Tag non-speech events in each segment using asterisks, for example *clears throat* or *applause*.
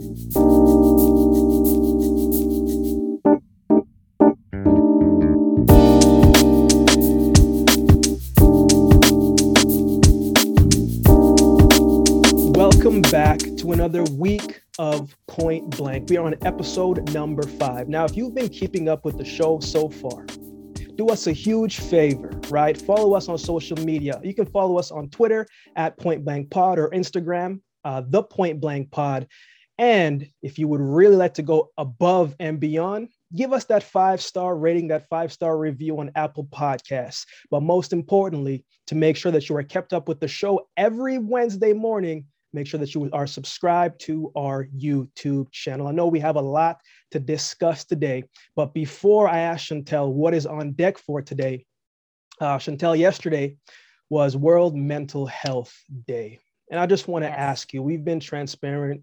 Welcome back to another week of Point Blank. We are on episode number five. Now, if you've been keeping up with the show so far, do us a huge favor, right? Follow us on social media. You can follow us on Twitter at Point Blank Pod or Instagram, uh, the Point Blank Pod. And if you would really like to go above and beyond, give us that five star rating, that five star review on Apple Podcasts. But most importantly, to make sure that you are kept up with the show every Wednesday morning, make sure that you are subscribed to our YouTube channel. I know we have a lot to discuss today, but before I ask Chantel what is on deck for today, uh, Chantel, yesterday was World Mental Health Day. And I just want to ask you, we've been transparent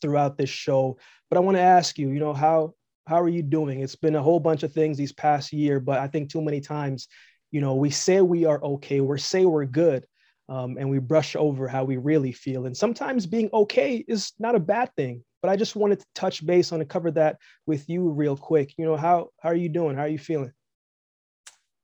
throughout this show, but I want to ask you, you know, how how are you doing? It's been a whole bunch of things these past year, but I think too many times, you know, we say we are okay, we say we're good, um, and we brush over how we really feel. And sometimes being okay is not a bad thing. But I just wanted to touch base on and cover that with you real quick. You know, how how are you doing? How are you feeling?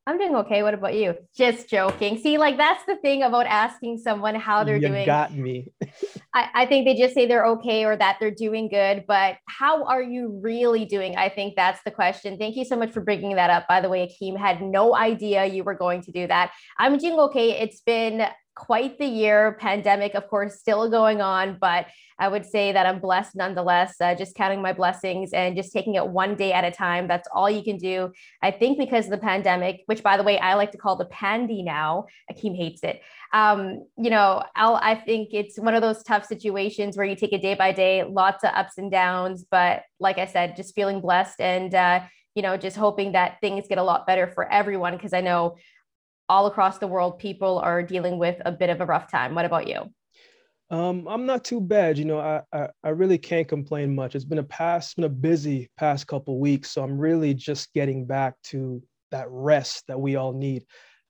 I'm doing okay. What about you? Just joking. See, like that's the thing about asking someone how they're you doing. Got me. *laughs* I, I think they just say they're okay or that they're doing good, but how are you really doing? I think that's the question. Thank you so much for bringing that up. By the way, Akeem had no idea you were going to do that. I'm doing okay. It's been quite the year. Pandemic, of course, still going on, but I would say that I'm blessed nonetheless. Uh, just counting my blessings and just taking it one day at a time. That's all you can do. I think because of the pandemic, which by the way, I like to call the pandy now. Akeem hates it. Um, you know, I'll, I think it's one of those tough situations where you take it day by day, lots of ups and downs. But like I said, just feeling blessed and, uh, you know, just hoping that things get a lot better for everyone because I know all across the world, people are dealing with a bit of a rough time. What about you? Um, I'm not too bad. You know, I, I, I really can't complain much. It's been a past, been a busy past couple weeks, so I'm really just getting back to that rest that we all need.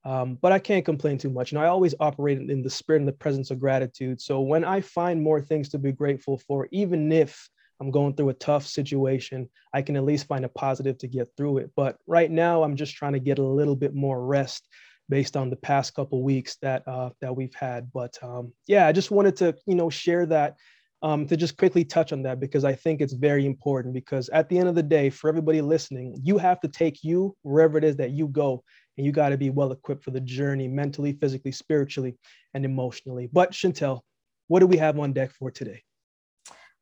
Um, but I can't complain too much. You know, I always operate in the spirit and the presence of gratitude. So when I find more things to be grateful for, even if I'm going through a tough situation, I can at least find a positive to get through it. But right now, I'm just trying to get a little bit more rest based on the past couple weeks that uh, that we've had. But um, yeah, I just wanted to you know share that um, to just quickly touch on that because I think it's very important. Because at the end of the day, for everybody listening, you have to take you wherever it is that you go, and you got to be well equipped for the journey, mentally, physically, spiritually, and emotionally. But Chantel, what do we have on deck for today?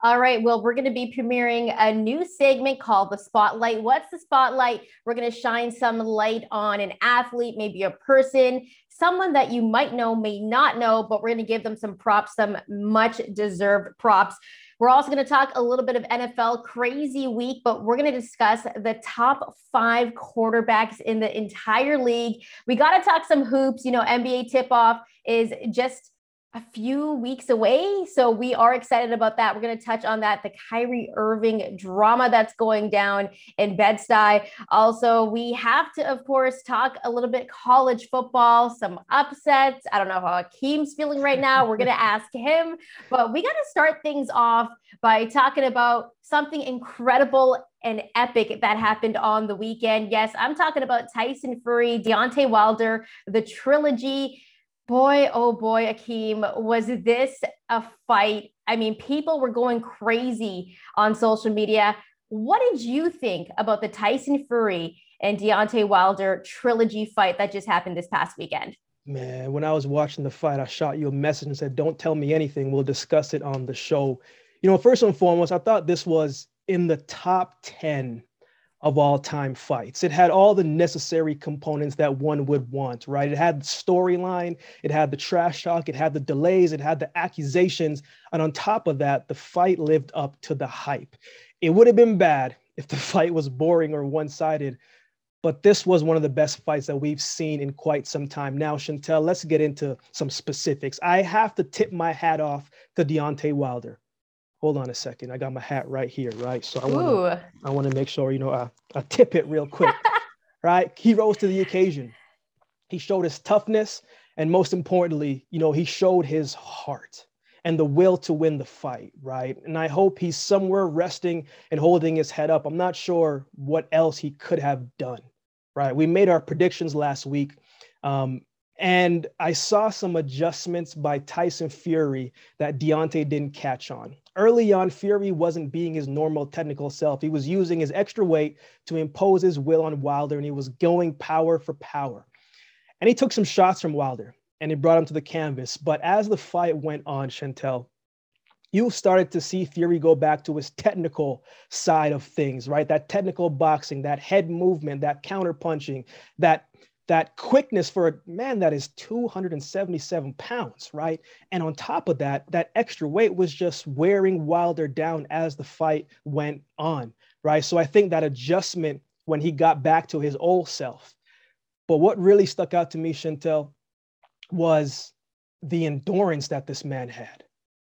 All right. Well, we're going to be premiering a new segment called the Spotlight. What's the Spotlight? We're going to shine some light on an athlete, maybe a person, someone that you might know, may not know, but we're going to give them some props, some much deserved props. We're also going to talk a little bit of NFL crazy week, but we're going to discuss the top five quarterbacks in the entire league. We got to talk some hoops. You know, NBA tip off is just a few weeks away. So we are excited about that. We're going to touch on that, the Kyrie Irving drama that's going down in Bed-Stuy. Also, we have to, of course, talk a little bit college football, some upsets. I don't know how Akeem's feeling right now. We're going *laughs* to ask him, but we got to start things off by talking about something incredible and epic that happened on the weekend. Yes, I'm talking about Tyson Fury, Deontay Wilder, the trilogy boy, oh boy, Akeem, was this a fight? I mean, people were going crazy on social media. What did you think about the Tyson Fury and Deontay Wilder trilogy fight that just happened this past weekend? Man, when I was watching the fight, I shot you a message and said, Don't tell me anything. We'll discuss it on the show. You know, first and foremost, I thought this was in the top 10 of all time fights. It had all the necessary components that one would want, right? It had the storyline, it had the trash talk, it had the delays, it had the accusations. And on top of that, the fight lived up to the hype. It would have been bad *laughs* if the fight was boring or one sided, but this was one of the best fights that we've seen in quite some time. Now, Chantel, let's get into some specifics. I have to tip my hat off to Deontay Wilder hold on a second. I got my hat right here, right? So I want to I want to make sure you know I, I tip it real quick, *laughs* right? He rose to the occasion. He showed his toughness, and most importantly, you know, he showed his heart. and the will to win the fight, right? And I hope he's somewhere resting and holding his head up. I'm not sure what else he could have done, right? We made our predictions last week. Um, and I saw some adjustments by Tyson Fury that Deontay didn't catch on. Early on, Fury wasn't being his normal technical self. He was using his extra weight to impose his will on Wilder, and he was going power for power. And he took some shots from Wilder and he brought him to the canvas. But as the fight went on, Chantel, you started to see Fury go back to his technical side of things, right? That technical boxing, that head movement, that counter punching, that that quickness for a man that is 277 pounds, right? And on top of that, that extra weight was just wearing Wilder down as the fight went on, right? So I think that adjustment when he got back to his old self. But what really stuck out to me, Chantel, was the endurance that this man had.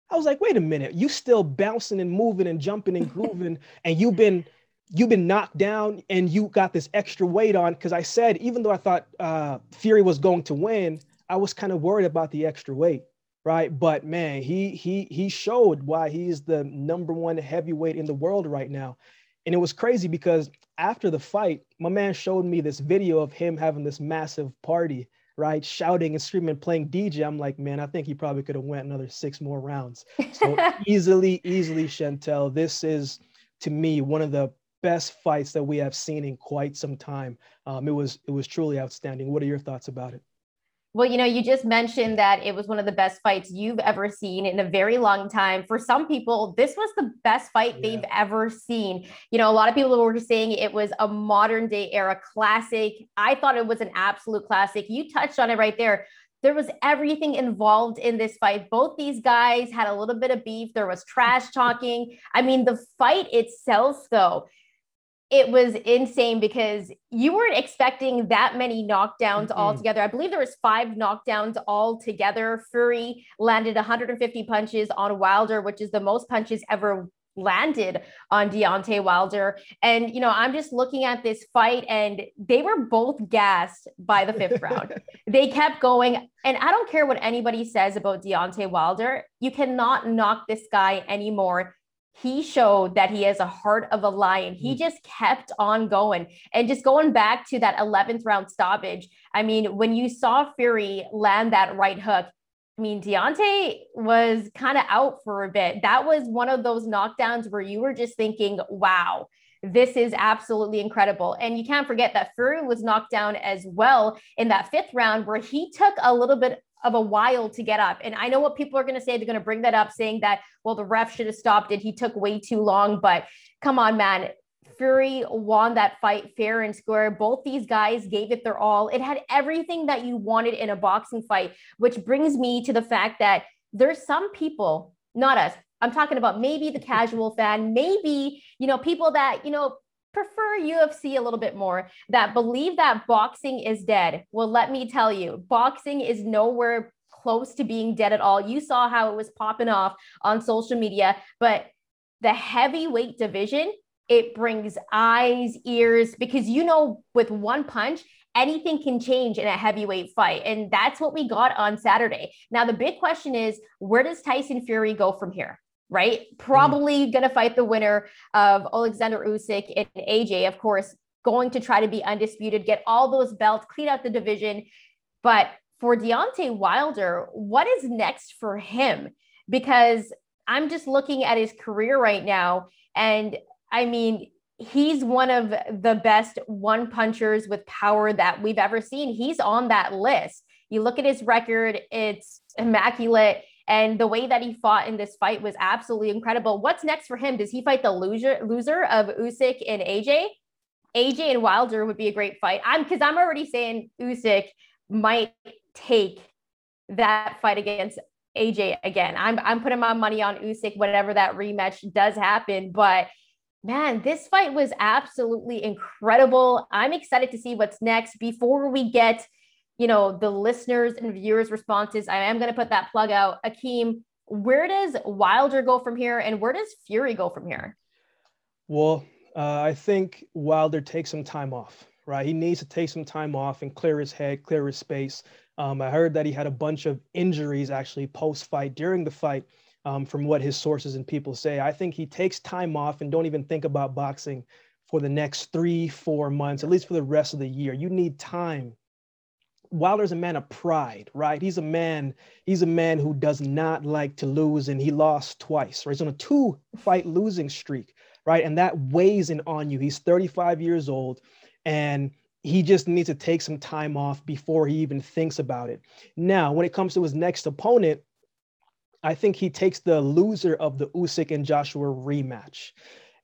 I was like, wait a minute, you still bouncing and moving and jumping and *laughs* grooving, and you've been you've been knocked down and you got this extra weight on. Because I said, even though I thought uh, Fury was going to win, I was kind of worried about the extra weight, right? But man, he he he showed why he's the number one heavyweight in the world right now. And it was crazy because after the fight, my man showed me this video of him having this massive party, right? Shouting and screaming, playing DJ. I'm like, man, I think he probably could have went another six more rounds. So *laughs* easily, easily, Chantel, this is to me one of the best fights that we have seen in quite some time. Um, it was it was truly outstanding. What are your thoughts about it? Well, you know, you just mentioned that it was one of the best fights you've ever seen in a very long time. For some people, this was the best fight yeah. they've ever seen. You know, a lot of people were saying it was a modern day era classic. I thought it was an absolute classic. You touched on it right there. There was everything involved in this fight. Both these guys had a little bit of beef. There was trash talking. I mean, the fight itself, though, it was insane because you weren't expecting that many knockdowns mm-hmm. all together. I believe there was five knockdowns all together. Fury landed 150 punches on Wilder, which is the most punches ever landed on Deontay Wilder. And, you know, I'm just looking at this fight and they were both gassed by the fifth round. *laughs* They kept going. And I don't care what anybody says about Deontay Wilder. You cannot knock this guy anymore he showed that he has a heart of a lion. He mm. just kept on going. And just going back to that 11th round stoppage, I mean, when you saw Fury land that right hook, I mean, Deontay was kind of out for a bit. That was one of those knockdowns where you were just thinking, wow, this is absolutely incredible. And you can't forget that Fury was knocked down as well in that fifth round, where he took a little bit of a while to get up. And I know what people are going to say. They're going to bring that up, saying that, well, the ref should have stopped it. He took way too long. But come on, man. Fury won that fight fair and square. Both these guys gave it their all. It had everything that you wanted in a boxing fight, which brings me to the fact that there's some people, not us, I'm talking about maybe the casual fan, maybe, you know, people that, you know, prefer UFC a little bit more that believe that boxing is dead. Well, let me tell you, boxing is nowhere close to being dead at all. You saw how it was popping off on social media, but the heavyweight division, it brings eyes, ears, because you know, with one punch, anything can change in a heavyweight fight. And that's what we got on Saturday. Now, the big question is where does Tyson Fury go from here? Right? Mm-hmm. Probably mm. going to fight the winner of Alexander Usyk and AJ, of course, going to try to be undisputed, get all those belts, clean out the division. But for Deontay Wilder, what is next for him? Because I'm just looking at his career right now. And I mean, he's one of the best one punchers with power that we've ever seen. He's on that list. You look at his record, it's immaculate. And the way that he fought in this fight was absolutely incredible. What's next for him? Does he fight the loser loser of Usyk and AJ? AJ and Wilder would be a great fight. I'm because I'm already saying Usyk might take that fight against AJ again. I'm I'm putting my money on Usyk whenever that rematch does happen. But man, this fight was absolutely incredible. I'm excited to see what's next. Before we get you know, the listeners and viewers' responses. I am going to put that plug out. Akeem, where does Wilder go from here and where does Fury go from here? Well, uh, I think Wilder takes some time off, right? He needs to take some time off and clear his head, clear his space. Um, I heard that he had a bunch of injuries actually post fight during the fight. um, from what his sources and people say. I think he takes time off and don't even think about boxing for the next three, four months, at least for the rest of the year. You need time. Wilder's a man of pride, right? He's a man, he's a man who does not like to lose, and he lost twice, right? He's on a two-fight losing streak, right? And that weighs in on you. He's 35 years old, and he just needs to take some time off before he even thinks about it. Now, when it comes to his next opponent, I think he takes the loser of the Usyk and Joshua rematch.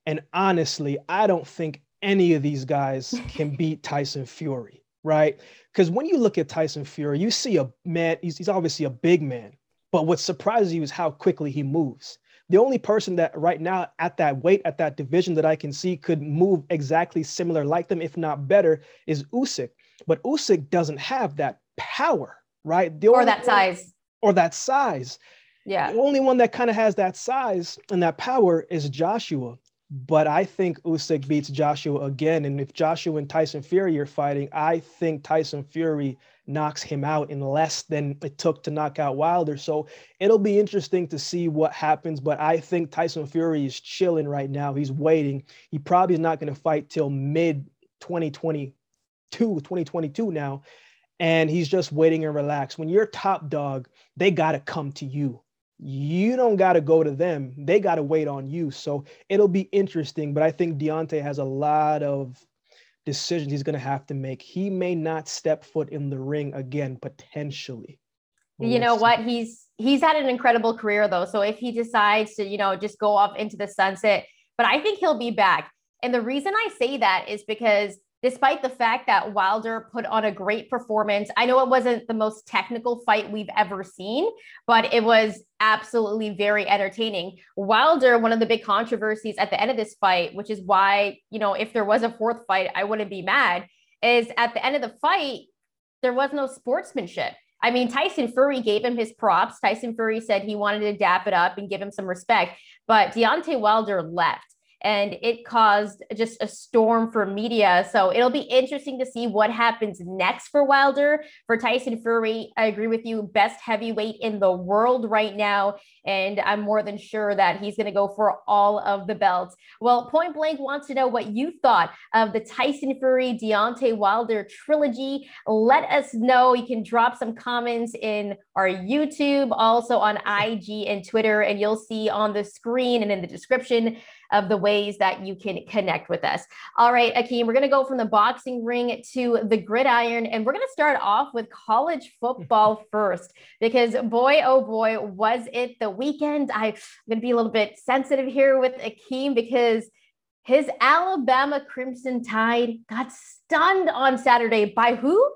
And honestly, I don't think any of these guys can beat Tyson Fury, right? Because when you look at Tyson Fury, you see a man, he's, he's obviously a big man, but what surprises you is how quickly he moves. The only person that right now at that weight, at that division that I can see could move exactly similar like them, if not better, is Usyk. But Usyk doesn't have that power, right? The or that size. Or that size. Yeah. The only one that kind of has that size and that power is Joshua. But I think Usyk beats Joshua again. And if Joshua and Tyson Fury are fighting, I think Tyson Fury knocks him out in less than it took to knock out Wilder. So it'll be interesting to see what happens. But I think Tyson Fury is chilling right now. He's waiting. He probably is not going to fight till mid 2022, 2022 now. And he's just waiting and relax. When you're top dog, they got to come to you you don't got to go to them. They got to wait on you. So it'll be interesting. But I think Deontay has a lot of decisions he's going to have to make. He may not step foot in the ring again, potentially. you know what? He's he's had an incredible career though. So if he decides to, you know, just go off into the sunset, but I think he'll be back. And the reason I say that is because despite the fact that Wilder put on a great performance. I know it wasn't the most technical fight we've ever seen, but it was absolutely very entertaining. Wilder, one of the big controversies at the end of this fight, which is why, you know, if there was a fourth fight, I wouldn't be mad, is at the end of the fight, there was no sportsmanship. I mean, Tyson Fury gave him his props. Tyson Fury said he wanted to dap it up and give him some respect, but Deontay Wilder left and it caused just a storm for media. So it'll be interesting to see what happens next for Wilder. For Tyson Fury, I agree with you, best heavyweight in the world right now. And I'm more than sure that he's going to go for all of the belts. Well, Point Blank wants to know what you thought of the Tyson Fury Deontay Wilder trilogy. Let us know. You can drop some comments in our YouTube, also on IG and Twitter, and you'll see on the screen and in the description of the ways that you can connect with us. All right, Akeem, we're going to go from the boxing ring to the gridiron, and we're going to start off with college football *laughs* first because boy, oh boy, was it the weekend. I'm going to be a little bit sensitive here with Akeem because his Alabama Crimson Tide got stunned on Saturday by who?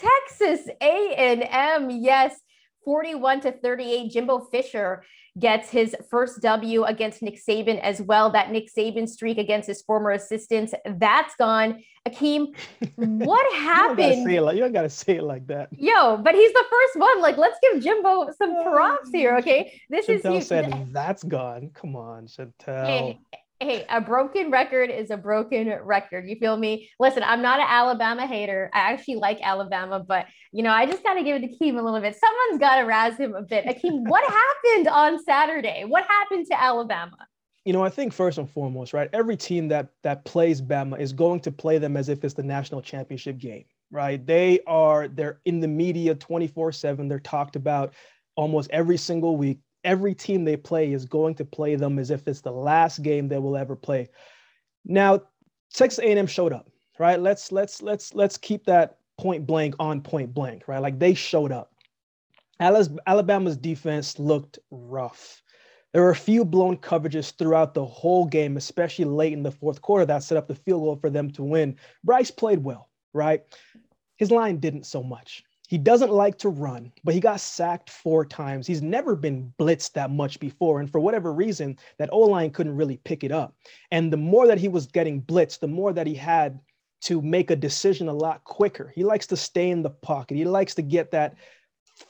Texas A&M. Yes, 41 to 38. Jimbo Fisher gets his first W against Nick Saban as well. That Nick Saban streak against his former assistants, that's gone. Akeem, *laughs* what happened? you, don't like, you don't gotta say it like that. Yo, but he's the first one. Like, let's give Jimbo some props here. Okay. *laughs* This Chantel is said *laughs* that's gone. Come on, Chantel. Hey, hey, a broken record is a broken record. You feel me? Listen, I'm not an Alabama hater. I actually like Alabama, but you know, I just got to give it to Keem a little bit. Someone's got to razz him a bit. Akeem, what *laughs* happened on Saturday? What happened to Alabama? You know, I think first and foremost, right? Every team that that plays Bama is going to play them as if it's the national championship game, right? They are they're in the media 24/7. They're talked about almost every single week every team they play is going to play them as if it's the last game they will ever play. Now, Texas A&M showed up, right? Let's let's let's let's keep that point blank on point blank, right? Like they showed up. Alabama's defense looked rough. There were a few blown coverages throughout the whole game, especially late in the fourth quarter, that set up the field goal for them to win. Bryce played well, right? His line didn't so much. He doesn't like to run, but he got sacked four times. He's never been blitzed that much before. And for whatever reason, that O line couldn't really pick it up. And the more that he was getting blitzed, the more that he had to make a decision a lot quicker. He likes to stay in the pocket. He likes to get that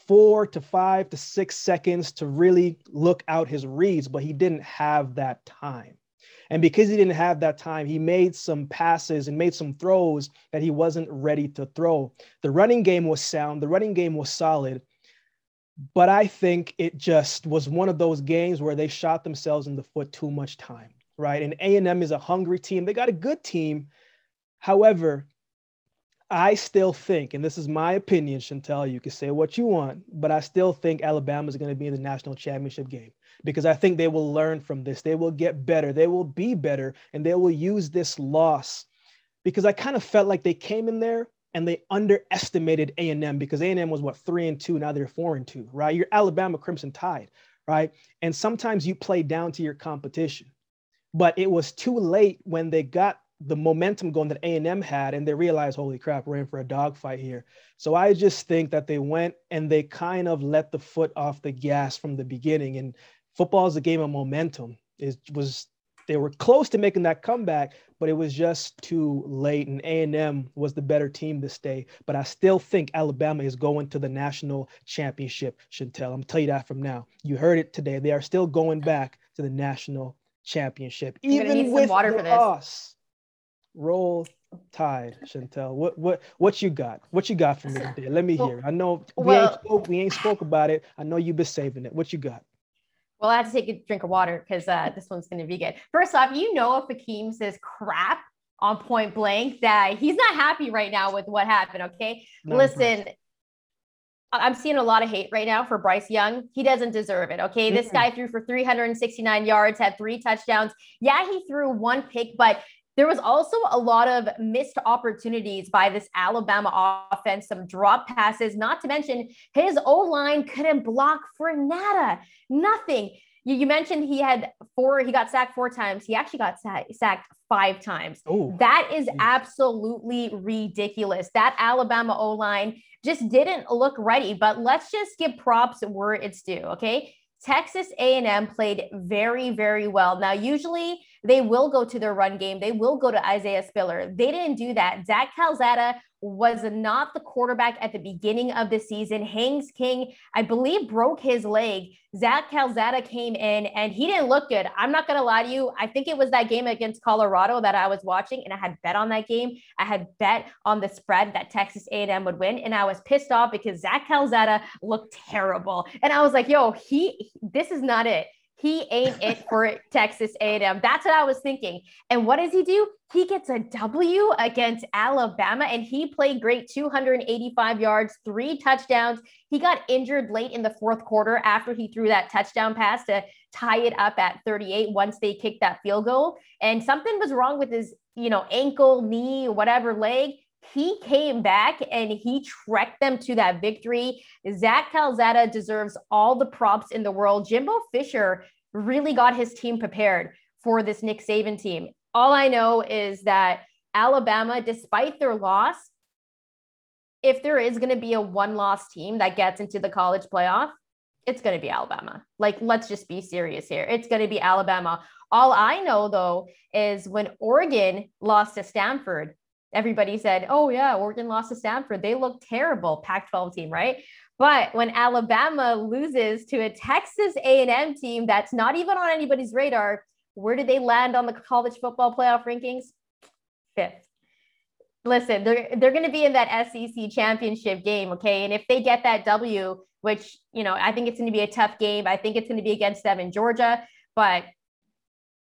four to five to six seconds to really look out his reads, but he didn't have that time. And because he didn't have that time, he made some passes and made some throws that he wasn't ready to throw. The running game was sound, the running game was solid. but I think it just was one of those games where they shot themselves in the foot too much time, right? And A&M is a hungry team. They got a good team. However, I still think, and this is my opinion, Chantel, you can say what you want, but I still think Alabama is going to be in the national championship game because I think they will learn from this. They will get better. They will be better, and they will use this loss because I kind of felt like they came in there and they underestimated A&M because A&M was what three and two. Now they're four and two, right? You're Alabama Crimson Tide, right? And sometimes you play down to your competition, but it was too late when they got the momentum going that A&M had, and they realized, holy crap, we're in for a dogfight here. So I just think that they went and they kind of let the foot off the gas from the beginning. And football is a game of momentum. It was they were close to making that comeback, but it was just too late. And A&M was the better team this day. But I still think Alabama is going to the national championship, Chantel. I'm gonna tell you that from now. You heard it today. They are still going back to the national championship, even with water the loss. Roll Tide, Chantel. What what what you got? What you got for me today? Let me hear. I know we well, ain't spoke, we ain't spoke about it. I know you've been saving it. What you got? Well, I have to take a drink of water because uh, this one's going to be good. First off, you know if Akeem says crap on point blank that he's not happy right now with what happened. Okay, not listen. I'm seeing a lot of hate right now for Bryce Young. He doesn't deserve it. Okay. This guy threw for 369 yards, had three touchdowns. Yeah, he threw one pick, but there was also a lot of missed opportunities by this Alabama offense, some drop passes, not to mention his O line couldn't block for nada, nothing. You, you, mentioned he had four, he got sacked four times. He actually got sacked five times. Ooh. That is absolutely ridiculous. That Alabama O line just didn't look ready, but let's just give props where it's due. Okay. Texas A&M played very, very well. Now, usually they will go to their run game. They will go to Isaiah Spiller. They didn't do that. Zach Calzada was not the quarterback at the beginning of the season. Haynes King, I believe, broke his leg. Zach Calzada came in and he didn't look good. I'm not going to lie to you. I think it was that game against Colorado that I was watching and I had bet on that game. I had bet on the spread that Texas A&M would win. And I was pissed off because Zach Calzada looked terrible. And I was like, yo, he, this is not it. He ain't it for Texas A&M. That's what I was thinking. And what does he do? He gets a W against Alabama and he played great 285 yards, three touchdowns. He got injured late in the fourth quarter after he threw that touchdown pass to tie it up at 38 once they kicked that field goal. And something was wrong with his, you know, ankle, knee, whatever leg he came back and he trekked them to that victory. Zach Calzada deserves all the props in the world. Jimbo Fisher really got his team prepared for this Nick Saban team. All I know is that Alabama, despite their loss, if there is going to be a one loss team that gets into the college playoff, it's going to be Alabama. Like, let's just be serious here. It's going to be Alabama. All I know, though, is when Oregon lost to Stanford, everybody said, oh, yeah, Oregon lost to Stanford. They look terrible, Pac 12 team, right? But when Alabama loses to a Texas A&M team that's not even on anybody's radar, where did they land on the college football playoff rankings? Fifth. Listen, they're they're going to be in that SEC championship game, okay? And if they get that W, which you know, I think it's going to be a tough game. I think it's going to be against them in Georgia, but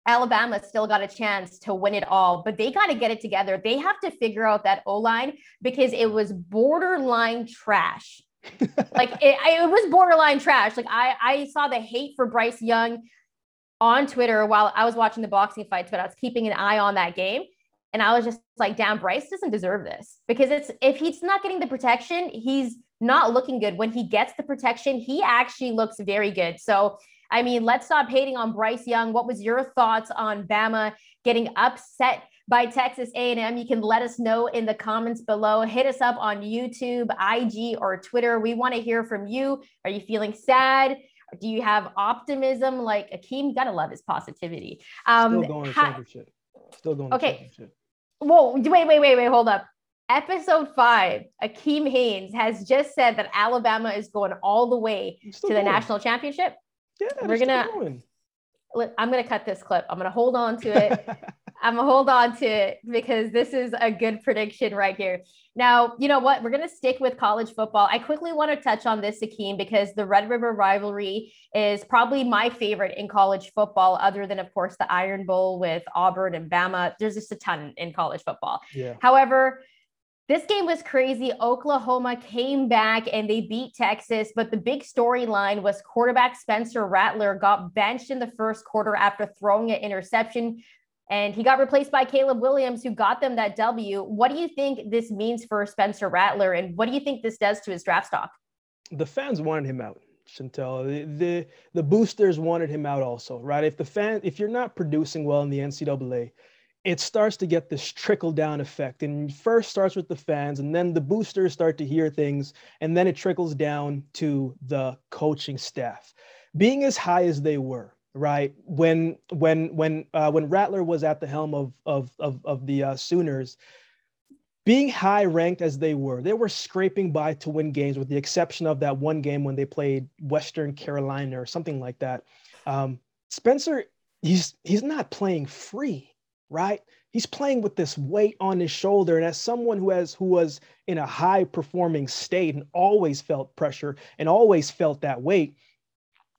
Alabama still got a chance to win it all, but they got to get it together. They have to figure out that O line because it was borderline trash. Like it, it, was borderline trash. Like I, I saw the hate for Bryce Young on Twitter while I was watching the boxing fights, but I was keeping an eye on that game. And I was just like, damn, Bryce doesn't deserve this because it's if he's not getting the protection, he's not looking good. When he gets the protection, he actually looks very good. So I mean, let's stop hating on Bryce Young. What was your thoughts on Bama getting upset by Texas A&M? You can let us know in the comments below. Hit us up on YouTube, IG, or Twitter. We want to hear from you. Are you feeling sad? Do you have optimism? Like Akeem, gotta love his positivity. Um, Still going to championship. Still going. Okay. Whoa! Wait, wait, wait, wait. Hold up. Episode five, Akeem Haynes has just said that Alabama is going all the way to the going. national championship. Yeah, we're gonna. I'm gonna cut this clip. I'm gonna hold on to it. *laughs* I'm gonna hold on to it because this is a good prediction right here. Now, you know what? We're going to stick with college football. I quickly want to touch on this, Akeem, because the Red River rivalry is probably my favorite in college football, other than, of course, the Iron Bowl with Auburn and Bama. There's just a ton in college football. Yeah. However, this game was crazy. Oklahoma came back and they beat Texas, but the big storyline was quarterback Spencer Rattler got benched in the first quarter after throwing an interception and he got replaced by Caleb Williams, who got them that W. What do you think this means for Spencer Rattler, and what do you think this does to his draft stock? The fans wanted him out, Chantel. The, the the boosters wanted him out also, right? If the fan, if you're not producing well in the NCAA, it starts to get this trickle down effect, and first starts with the fans, and then the boosters start to hear things, and then it trickles down to the coaching staff. Being as high as they were, right? When when when uh, when Rattler was at the helm of of of, of the uh, Sooners, being high ranked as they were, they were scraping by to win games, with the exception of that one game when they played Western Carolina or something like that. Um, Spencer, he's he's not playing free, right? He's playing with this weight on his shoulder, and as someone who has who was in a high performing state and always felt pressure and always felt that weight,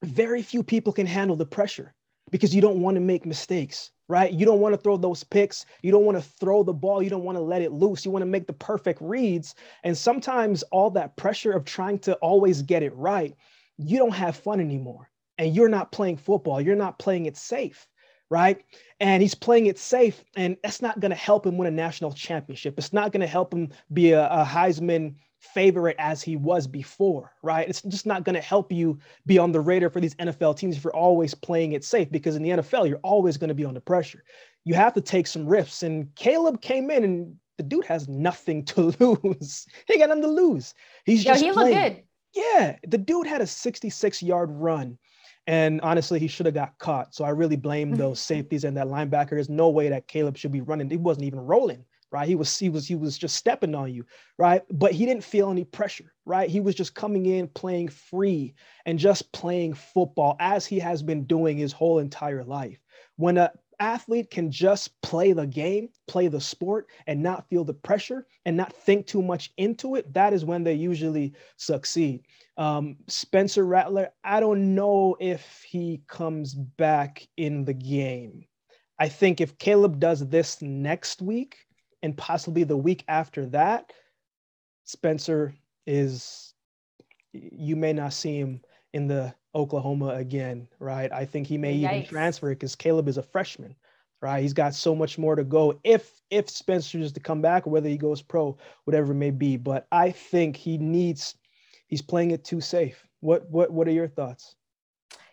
very few people can handle the pressure because you don't want to make mistakes, right? You don't want to throw those picks. You don't want to throw the ball. You don't want to let it loose. You want to make the perfect reads. And sometimes all that pressure of trying to always get it right, you don't have fun anymore. And you're not playing football. You're not playing it safe, right? And he's playing it safe. And that's not going to help him win a national championship. It's not going to help him be a, a Heisman favorite as he was before, right? It's just not going to help you be on the radar for these NFL teams if you're always playing it safe because in the NFL, you're always going to be under pressure. You have to take some risks. And Caleb came in and the dude has nothing to *laughs* lose. he got nothing to lose. He's yeah, just he playing. looked good. Yeah, the dude had a 66 yard run. And honestly, he should have got caught. So I really blame *laughs* those safeties and that linebacker. There's no way that Caleb should be running. He wasn't even rolling right? He was he was he was just stepping on you, right? But he didn't feel any pressure, right? He was just coming in playing free and just playing football as he has been doing his whole entire life. When a athlete can just play the game, play the sport, and not feel the pressure and not think too much into it, that is when they usually succeed. Um, Spencer Rattler, I don't know if he comes back in the game. I think if Caleb does this next week, and possibly the week after that, Spencer is, you may not see him in the Oklahoma again, right? I think he may Yikes. even transfer because Caleb is a freshman, right? He's got so much more to go if if Spencer is to come back or whether he goes pro, whatever it may be. But I think he needs, he's playing it too safe. What what what are your thoughts?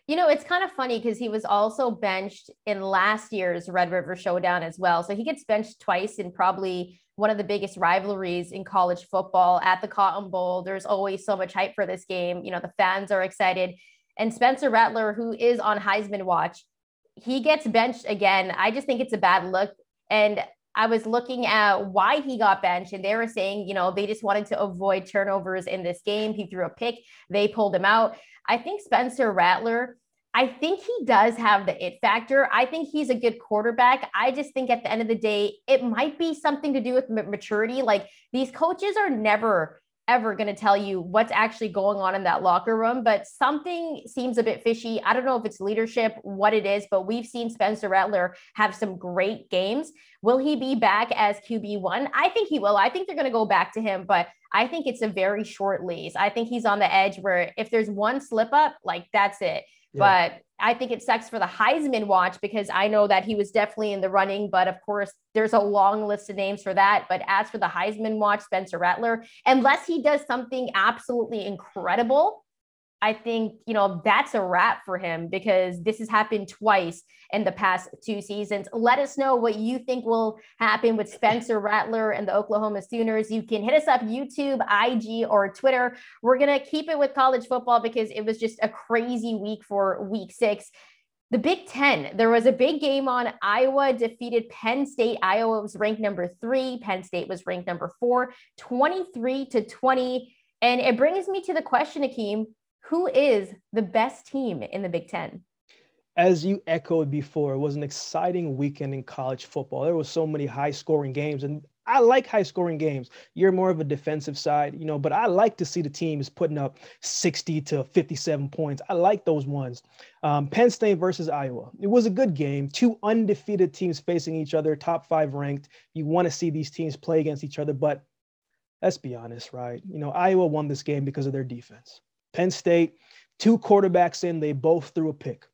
You know, it's kind of funny because he was also benched in last year's Red River Showdown as well. So he gets benched twice in probably one of the biggest rivalries in college football at the Cotton Bowl. There's always so much hype for this game. You know, the fans are excited. And Spencer Rattler, who is on Heisman watch, he gets benched again. I just think it's a bad look. And I was looking at why he got benched, and they were saying, you know, they just wanted to avoid turnovers in this game. He threw a pick, they pulled him out. I think Spencer Rattler, I think he does have the it factor. I think he's a good quarterback. I just think at the end of the day, it might be something to do with maturity. Like these coaches are never ever going to tell you what's actually going on in that locker room, but something seems a bit fishy. I don't know if it's leadership, what it is, but we've seen Spencer Rattler have some great games. Will he be back as QB1? I think he will. I think they're going to go back to him, but I think it's a very short lease. I think he's on the edge where if there's one slip up, like that's it. Yeah. But I think it sucks for the Heisman watch because I know that he was definitely in the running, but of course, there's a long list of names for that. But as for the Heisman watch, Spencer Rattler, unless he does something absolutely incredible, I think, you know, that's a wrap for him because this has happened twice in the past two seasons. Let us know what you think will happen with Spencer Rattler and the Oklahoma Sooners. You can hit us up YouTube, IG, or Twitter. We're going to keep it with college football because it was just a crazy week for week six. The Big Ten, there was a big game on. Iowa defeated Penn State. Iowa was ranked number three. Penn State was ranked number four, 23 to 20. And it brings me to the question, Akeem who is the best team in the Big Ten? as you echoed before, it was an exciting weekend in college football. There were so many high scoring games, and I like high scoring games. You're more of a defensive side, you know, but I like to see the teams putting up 60 to 57 points. I like those ones. Um, Penn State versus Iowa. It was a good game. Two undefeated teams facing each other, top five ranked. You want to see these teams play against each other, but let's be honest, right? You know, Iowa won this game because of their defense. Penn State, two quarterbacks in, they both threw a pick.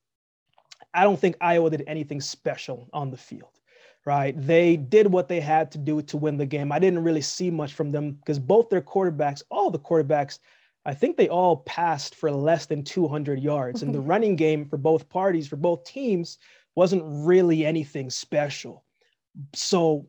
I don't think Iowa did anything special on the field right? They did what they had to do to win the game. I didn't really see much from them because both their quarterbacks, all the quarterbacks, I think they all passed for less than 200 yards. And the *laughs* running game for both parties, for both teams, wasn't really anything special. So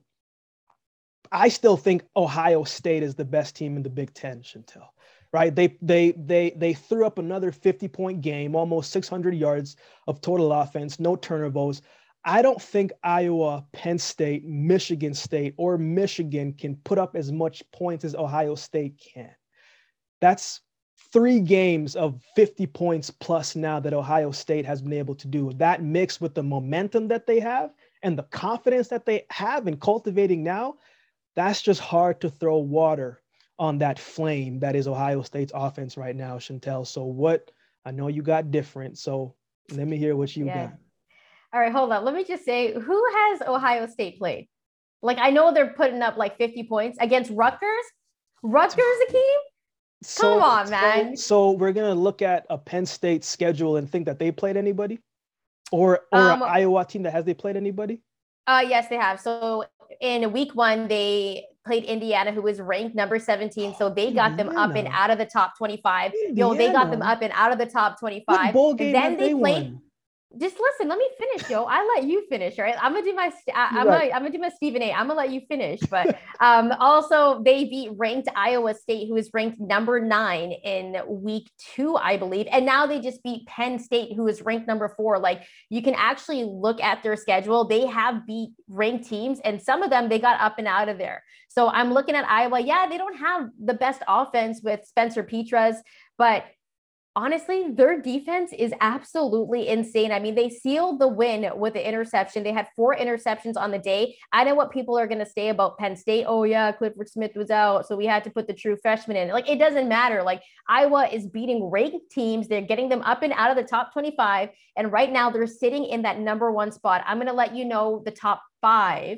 I still think Ohio State is the best team in the Big Ten, Chantel. Right? They they they they threw up another 50 point game, almost 600 yards of total offense, no turnovers. I don't think Iowa, Penn State, Michigan State, or Michigan can put up as much points as Ohio State can. That's three games of 50 points plus now that Ohio State has been able to do. That mixed with the momentum that they have and the confidence that they have in cultivating now, that's just hard to throw water on that flame that is Ohio State's offense right now, Chantel. So, what I know you got different. So, let me hear what you yeah. got. All right, hold on. Let me just say, who has Ohio State played? Like, I know they're putting up like 50 points against Rutgers. Rutgers, Akeem? So, Come on, man. So, so, we're gonna look at a Penn State schedule and think that they played anybody, or or um, an Iowa team that has they played anybody? Uh, yes, they have. So in week one, they played Indiana, who was ranked number 17. So they *gasps* got Indiana. them up and out of the top 25. Indiana. Yo, they got them up and out of the top 25. then they, they played. Won? Just listen, let me finish, yo. I let you finish, right? I'm gonna do my I, am right. gonna I'm gonna do my Stephen A. I'm gonna let you finish. But um also they beat ranked Iowa State, who is ranked number nine in week two, I believe. And now they just beat Penn State, who is ranked number four. Like you can actually look at their schedule. They have beat ranked teams, and some of them they got up and out of there. So I'm looking at Iowa. Yeah, they don't have the best offense with Spencer Petras, but honestly, their defense is absolutely insane. I mean, they sealed the win with the interception. They had four interceptions on the day. I know what people are going to say about Penn State. Oh, yeah, Clifford Smith was out. So we had to put the true freshman in. Like, it doesn't matter. Like, Iowa is beating ranked teams. They're getting them up and out of the top 25. And right now, they're sitting in that number one spot. I'm going to let you know the top five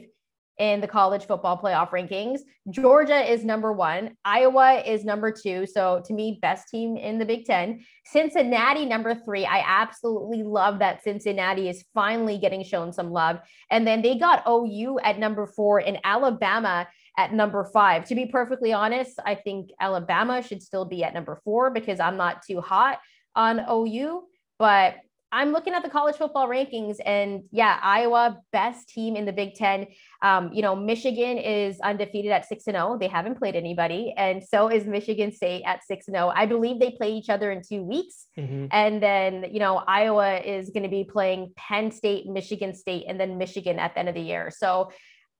in the college football playoff rankings. Georgia is number one. Iowa is number two. So to me, best team in the Big Ten. Cincinnati, number three. I absolutely love that Cincinnati is finally getting shown some love. And then they got OU at number four and Alabama at number five. To be perfectly honest, I think Alabama should still be at number four because I'm not too hot on OU. But I'm looking at the college football rankings, and yeah, Iowa best team in the Big Ten. Um, you know, Michigan is undefeated at six and zero. Oh. They haven't played anybody, and so is Michigan State at six and zero. Oh. I believe they play each other in two weeks, mm-hmm. and then you know Iowa is going to be playing Penn State, Michigan State, and then Michigan at the end of the year. So.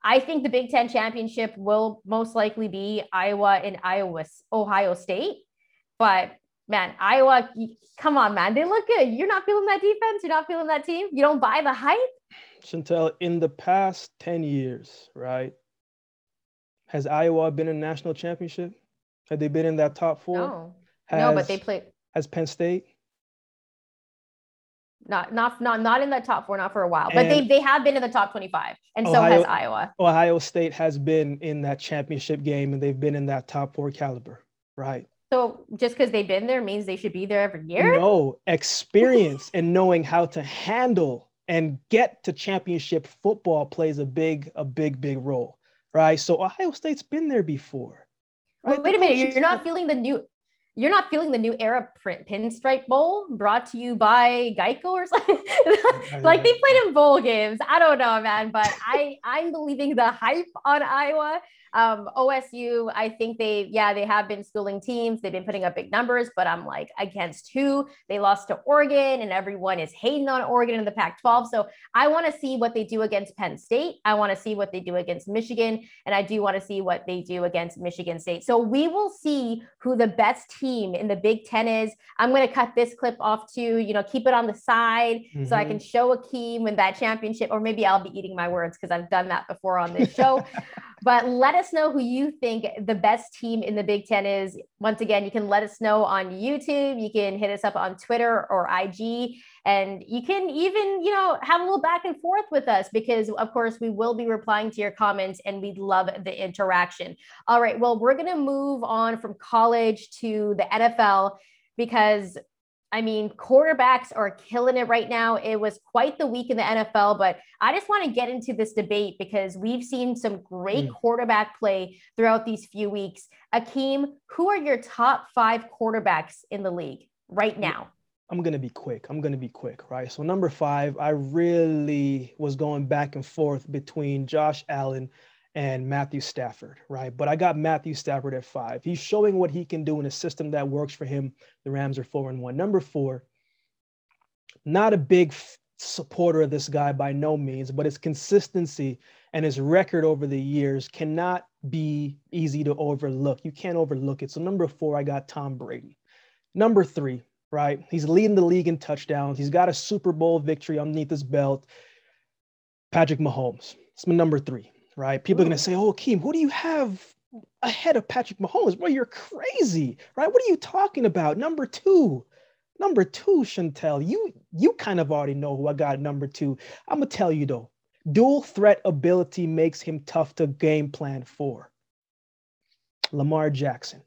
I think the Big Ten championship will most likely be Iowa and Iowa, Ohio State, but man, Iowa, come on, man. They look good. You're not feeling that defense. You're not feeling that team. You don't buy the hype. Chantel, in the past 10 years, right? Has Iowa been in a national championship? Have they been in that top four? No. Has, no, but they played. Has Penn State? Not not not not in that top four, not for a while. But they they have been in the top 25. And Ohio, so has Iowa. Ohio State has been in that championship game and they've been in that top four caliber. Right. So just because they've been there means they should be there every year? No, experience and knowing how to handle and get to championship football plays a big, a big, big role, right? So Ohio State's been there before. Right? Wait, wait a minute, you're not feeling the new you're not feeling the new era print pinstripe bowl brought to you by Geico or something. *laughs* like they played in bowl games. I don't know, man, but I I'm believing the hype on Iowa. Um, OSU, I think they, yeah, they have been schooling teams. They've been putting up big numbers, but I'm like, against who? They lost to Oregon, and everyone is hating on Oregon in the Pac 12. So I want to see what they do against Penn State. I want to see what they do against Michigan. And I do want to see what they do against Michigan State. So we will see who the best team in the Big Ten is. I'm going to cut this clip off too, you know, keep it on the side mm-hmm. so I can mm-hmm. show Akeem when that championship, or maybe I'll be eating my words because I've done that before on this show. *laughs* but let us know who you think the best team in the Big Ten is. Once again, you can let us know on YouTube. You can hit us up on Twitter or IG. And you can even, you know, have a little back and forth with us because, of course, we will be replying to your comments and we'd love the interaction. All right. Well, we're going to move on from college to the NFL because I mean, quarterbacks are killing it right now. It was quite the week in the NFL, but I just want to get into this debate because we've seen some great mm. quarterback play throughout these few weeks. Akeem, who are your top five quarterbacks in the league right now? I'm going to be quick. I'm going to be quick, right? So, number five, I really was going back and forth between Josh Allen and Matthew Stafford, right? But I got Matthew Stafford at five. He's showing what he can do in a system that works for him. The Rams are four and one. Number four, not a big f- supporter of this guy by no means, but his consistency and his record over the years cannot be easy to overlook. You can't overlook it. So, number four, I got Tom Brady. Number three, right? He's leading the league in touchdowns. He's got a Super Bowl victory underneath his belt. Patrick Mahomes. It's my number three right? People are going to say, oh, Keem, who do you have ahead of Patrick Mahomes? Bro, you're crazy, right? What are you talking about? Number two. Number two, Chantel, you you kind of already know who I got number two. I'm gonna tell you though, dual threat ability makes him tough to game plan for. Lamar Jackson.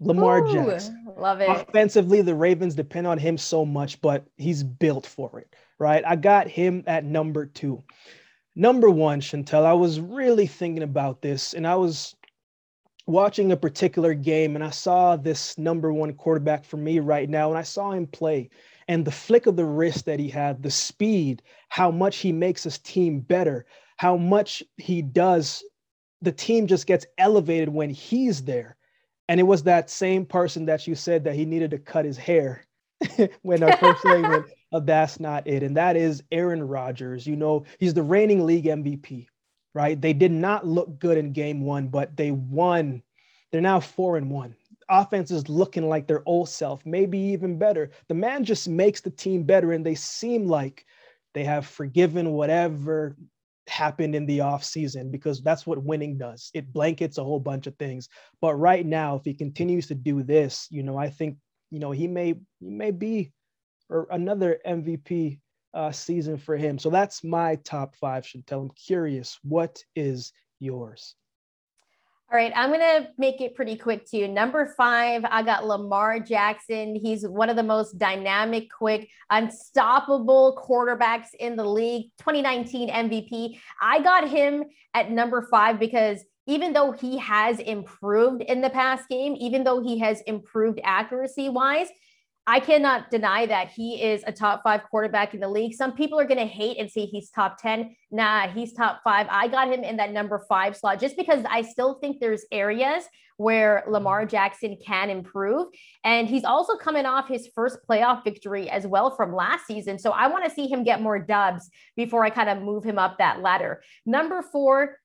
Lamar Ooh, Jackson. Love it. Offensively, the Ravens depend on him so much, but he's built for it, right? I got him at number two. Number one, Chantel, I was really thinking about this and I was watching a particular game and I saw this number one quarterback for me right now and I saw him play and the flick of the wrist that he had, the speed, how much he makes his team better, how much he does. The team just gets elevated when he's there. And it was that same person that you said that he needed to cut his hair *laughs* when our first *laughs* segment of That's Not It. And that is Aaron Rodgers. You know, he's the reigning league MVP, right? They did not look good in game one, but they won. They're now four and one. Offense is looking like their old self, maybe even better. The man just makes the team better, and they seem like they have forgiven whatever happened in the offseason because that's what winning does. It blankets a whole bunch of things. But right now, if he continues to do this, you know, I think, you know, he may he may be or another MVP uh, season for him. So that's my top five, Chantel. I'm curious, what is yours? All right, I'm to make it pretty quick too. Number five, I got Lamar Jackson. He's one of the most dynamic, quick, unstoppable quarterbacks in the league. 2019 MVP. I got him at number five because even though he has improved in the past game, even though he has improved accuracy wise, I cannot deny that he is a top five quarterback in the league. Some people are going to hate and say he's top 10. Nah, he's top five. I got him in that number five slot just because I still think there's areas where Lamar Jackson can improve. And he's also coming off his first playoff victory as well from last season. So I want to see him get more dubs before I kind of move him up that ladder. Number four,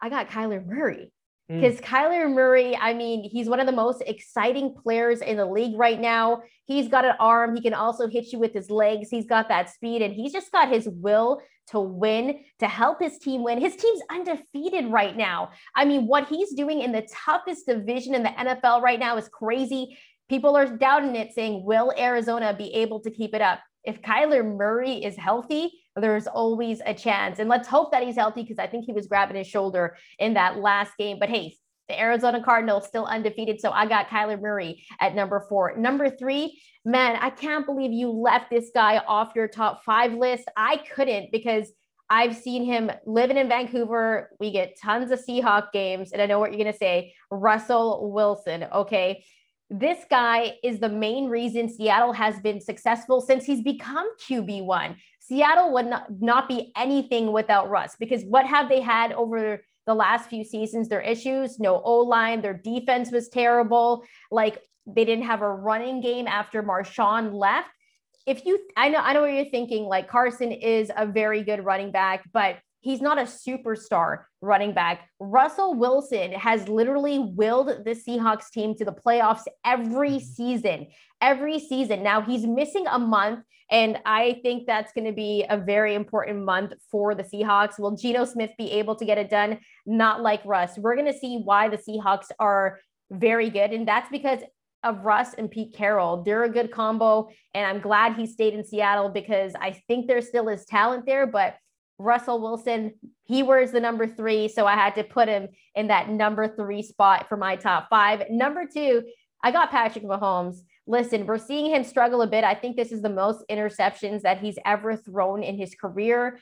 I got Kyler Murray. Because mm. Kyler Murray, I mean, he's one of the most exciting players in the league right now. He's got an arm. He can also hit you with his legs. He's got that speed, and he's just got his will to win, to help his team win. His team's undefeated right now. I mean, what he's doing in the toughest division in the NFL right now is crazy. People are doubting it, saying, Will Arizona be able to keep it up? If Kyler Murray is healthy, there's always a chance. And let's hope that he's healthy because I think he was grabbing his shoulder in that last game. But hey, the Arizona Cardinals still undefeated. So I got Kyler Murray at number four. Number three, man, I can't believe you left this guy off your top five list. I couldn't because I've seen him living in Vancouver. We get tons of Seahawk games. And I know what you're going to say Russell Wilson. Okay. This guy is the main reason Seattle has been successful since he's become QB1. Seattle would not, not be anything without Russ because what have they had over the last few seasons, their issues, no O line, their defense was terrible. Like they didn't have a running game after Marshawn left. If you, I know, I know what you're thinking. Like Carson is a very good running back, but he's not a superstar running back. Russell Wilson has literally willed the Seahawks team to the playoffs every mm-hmm. season, every season. Now he's missing a month. And I think that's going to be a very important month for the Seahawks. Will Geno Smith be able to get it done? Not like Russ. We're going to see why the Seahawks are very good. And that's because of Russ and Pete Carroll. They're a good combo. And I'm glad he stayed in Seattle because I think there still is talent there. But Russell Wilson, he wears the number three. So I had to put him in that number three spot for my top five. Number two, I got Patrick Mahomes. Listen, we're seeing him struggle a bit. I think this is the most interceptions that he's ever thrown in his career.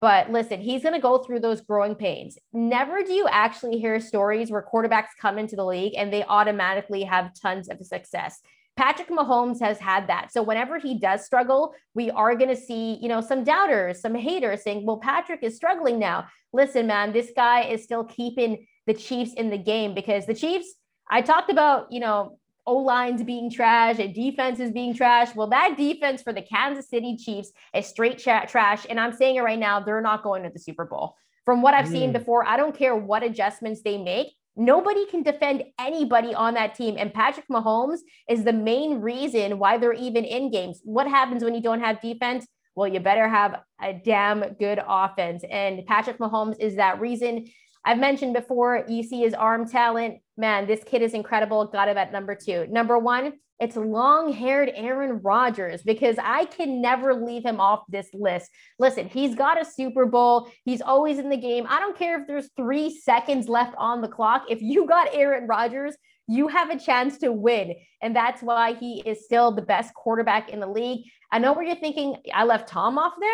But listen, he's going to go through those growing pains. Never do you actually hear stories where quarterbacks come into the league and they automatically have tons of success. Patrick Mahomes has had that. So whenever he does struggle, we are going to see, you know, some doubters, some haters saying, "Well, Patrick is struggling now." Listen, man, this guy is still keeping the Chiefs in the game because the Chiefs, I talked about, you know, O lines being trash and defenses being trash. Well, that defense for the Kansas City Chiefs is straight trash. And I'm saying it right now, they're not going to the Super Bowl. From what I've mm. seen before, I don't care what adjustments they make. Nobody can defend anybody on that team. And Patrick Mahomes is the main reason why they're even in games. What happens when you don't have defense? Well, you better have a damn good offense. And Patrick Mahomes is that reason. I've mentioned before, you see his arm talent. Man, this kid is incredible. Got him at number two. Number one, it's long haired Aaron Rodgers because I can never leave him off this list. Listen, he's got a Super Bowl. He's always in the game. I don't care if there's three seconds left on the clock. If you got Aaron Rodgers, you have a chance to win. And that's why he is still the best quarterback in the league. I know where you're thinking, I left Tom off there.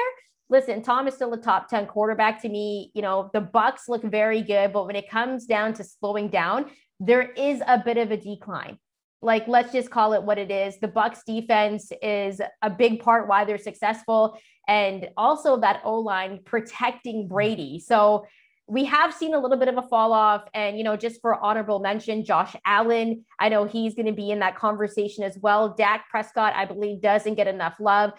Listen, Tom is still a top 10 quarterback to me. You know, the Bucs look very good, but when it comes down to slowing down, there is a bit of a decline like let's just call it what it is. The bucs defense is a big part why they're successful and also that o line protecting brady. So we have seen a little bit of a fall off and you know just for honorable mention josh allen i know he's going to be in that conversation as well. Dak prescott i believe doesn't get enough love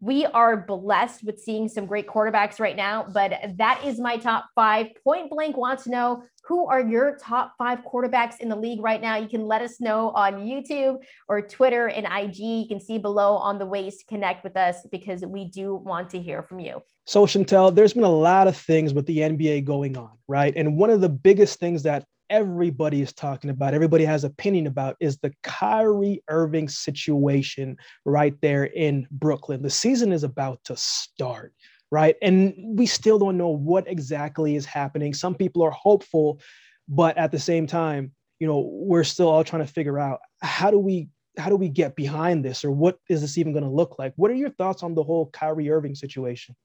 we are blessed with seeing some great quarterbacks right now, but that is my top five. Point blank wants to know who are your top five quarterbacks in the league right now? You can let us know on YouTube or Twitter and IG. You can see below on the ways to connect with us because we do want to hear from you. So, Chantel, there's been a lot of things with the NBA going on, right? And one of the biggest things that everybody is talking about, everybody has opinion about is the Kyrie Irving situation right there in Brooklyn. The season is about to start, right? And we still don't know what exactly is happening. Some people are hopeful, but at the same time, you know, we're still all trying to figure out how do we how do we get behind this or what is this even going to look like? What are your thoughts on the whole Kyrie Irving situation?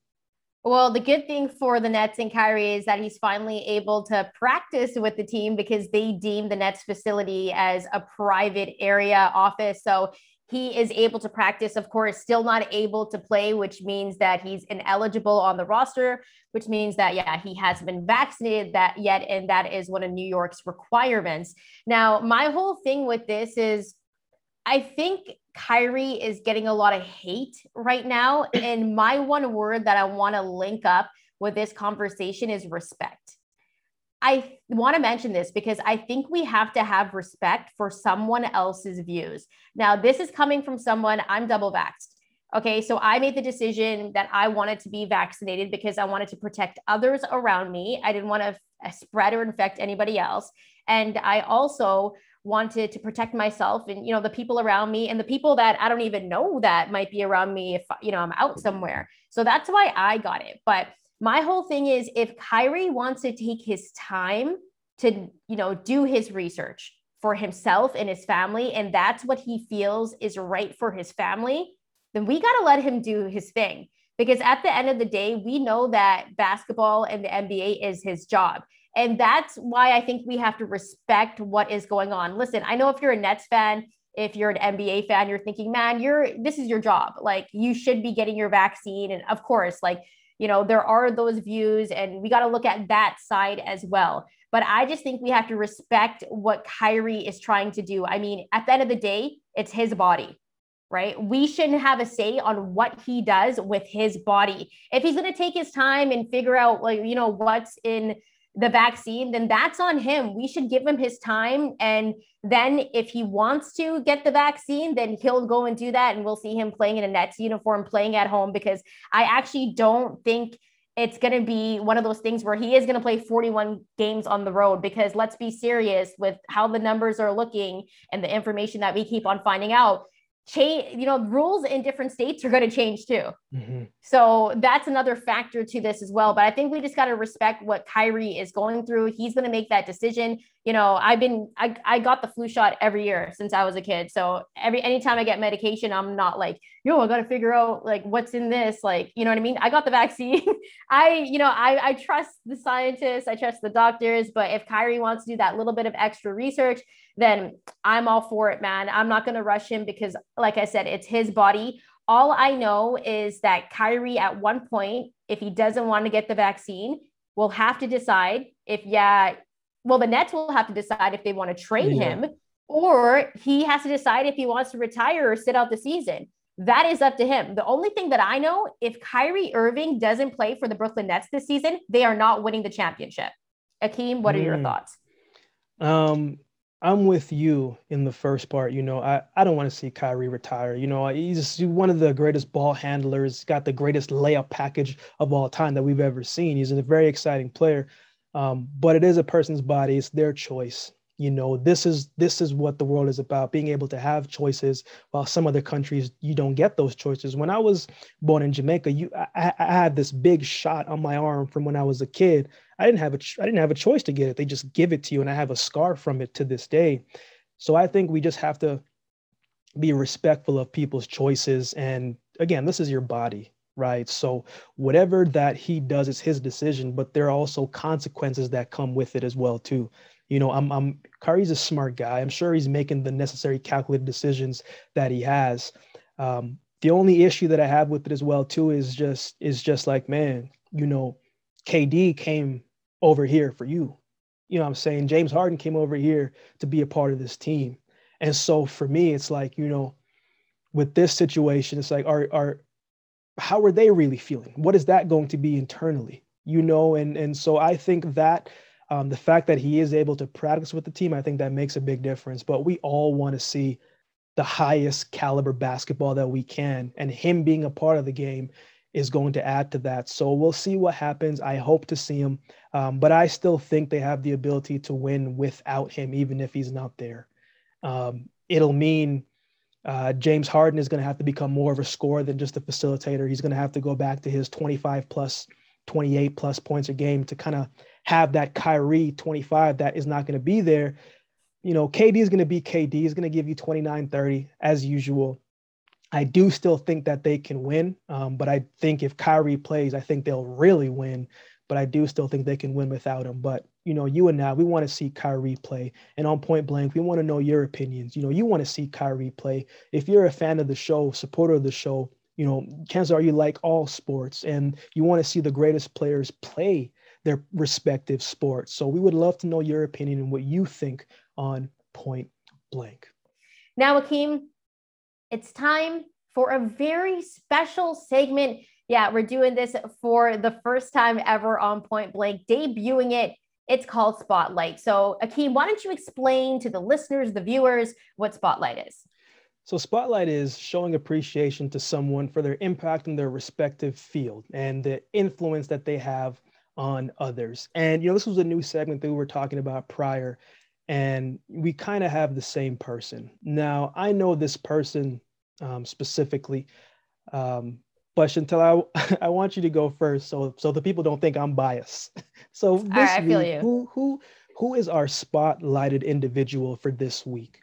Well, the good thing for the Nets and Kyrie is that he's finally able to practice with the team because they deem the Nets facility as a private area office. So he is able to practice, of course, still not able to play, which means that he's ineligible on the roster, which means that, yeah, he hasn't been vaccinated that yet. And that is one of New York's requirements. Now, my whole thing with this is I think Kyrie is getting a lot of hate right now. *clears throat* And my one word that I want to link up with this conversation is respect. I want to mention this because I think we have to have respect for someone else's views. Now, this is coming from someone I'm double vaxxed. Okay, so I made the decision that I wanted to be vaccinated because I wanted to protect others around me. I didn't want to spread or infect anybody else. And I also wanted to protect myself and you know the people around me and the people that I don't even know that might be around me if you know I'm out somewhere. So that's why I got it. But my whole thing is if Kyrie wants to take his time to you know do his research for himself and his family and that's what he feels is right for his family, then we got to let him do his thing. Because at the end of the day, we know that basketball and the NBA is his job. And that's why I think we have to respect what is going on. Listen, I know if you're a Nets fan, if you're an NBA fan, you're thinking, man, you're this is your job. Like you should be getting your vaccine. And of course, like, you know, there are those views and we got to look at that side as well. But I just think we have to respect what Kyrie is trying to do. I mean, at the end of the day, it's his body, right? We shouldn't have a say on what he does with his body. If he's going to take his time and figure out, like, you know, what's in the vaccine, then that's on him. We should give him his time. And then if he wants to get the vaccine, then he'll go and do that. And we'll see him playing in a Nets uniform, playing at home, because I actually don't think it's going to be one of those things where he is going to play 41 games on the road because let's be serious with how the numbers are looking and the information that we keep on finding out change you know rules in different states are going to change too. Mm-hmm. so that's another factor to this as well but i think we just got to respect what kyrie is going through. He's going to make that decision. You know i've been I, I got the flu shot every year since i was a kid so every anytime i get medication i'm not like yo i got to figure out like what's in this like you know what i mean? I got the vaccine. *laughs* I you know I, I trust the scientists i trust the doctors but if kyrie wants to do that little bit of extra research then I'm all for it, man. I'm not going to rush him because, like I said, it's his body. All I know is that Kyrie, at one point, if he doesn't want to get the vaccine, will have to decide if, yeah, well, the Nets will have to decide if they want to trade yeah. him or he has to decide if he wants to retire or sit out the season. That is up to him. The only thing that I know, if Kyrie Irving doesn't play for the Brooklyn Nets this season, they are not winning the championship. Akeem, what are mm. your thoughts? Um, I'm with you in the first part. You know, I, I don't want to see Kyrie retire. You know, he's one of the greatest ball handlers, got the greatest layup package of all time that we've ever seen. He's a very exciting player. Um, but it is a person's body, it's their choice you know this is this is what the world is about being able to have choices while some other countries you don't get those choices. When i was born in jamaica you i, I had this big shot on my arm from when i was a kid. I didn't have a i didn't have a choice to get it. They just give it to you and i have a scar from it to this day. So i think we just have to be respectful of people's choices. And again this is your body right? So whatever that he does is his decision but there are also consequences that come with it as well too you know, I'm, I'm Kyrie's a smart guy. I'm sure he's making the necessary calculated decisions that he has. Um, the only issue that I have with it as well too is just is just like, man, you know, KD came over here for you. You know I'm saying? James Harden came over here to be a part of this team. And so for me, it's like, you know, with this situation, it's like, are are how are they really feeling? What is that going to be internally? You know, and and so I think that um, the fact that he is able to practice with the team, I think that makes a big difference. But we all want to see the highest caliber basketball that we can, and him being a part of the game is going to add to that. So we'll see what happens. I hope to see him, um, but I still think they have the ability to win without him, even if he's not there. Um, it'll mean uh, James Harden is going to have to become more of a scorer than just a facilitator. He's going to have to go back to his 25 plus, 28 plus points a game to kind of have that Kyrie 25 that is not going to be there. You know, KD is going to be KD. He's going to give you 29 30 as usual. I do still think that they can win, um, but I think if Kyrie plays, I think they'll really win. But I do still think they can win without him. But you know, you and I, we want to see Kyrie play. And on point blank, we want to know your opinions. You know, you want to see Kyrie play. If you're a fan of the show, supporter of the show, you know, chances are you like all sports and you want to see the greatest players play their respective sports. So we would love to know your opinion and what you think on point blank. Now, Akeem, it's time for a very special segment. Yeah, we're doing this for the first time ever on Point Blank, debuting it. It's called Spotlight. So, Akeem, why don't you explain to the listeners, the viewers, what Spotlight is? So, Spotlight is showing appreciation to someone for their impact in their respective field and the influence that they have on others. And you know, this was a new segment that we were talking about prior, and we kind of have the same person. Now, I know this person um, specifically, um, but Chantel, I, *laughs* I want you to go first, so so the people don't think I'm biased. *laughs* so this right, week, who who who is our spotlighted individual for this week?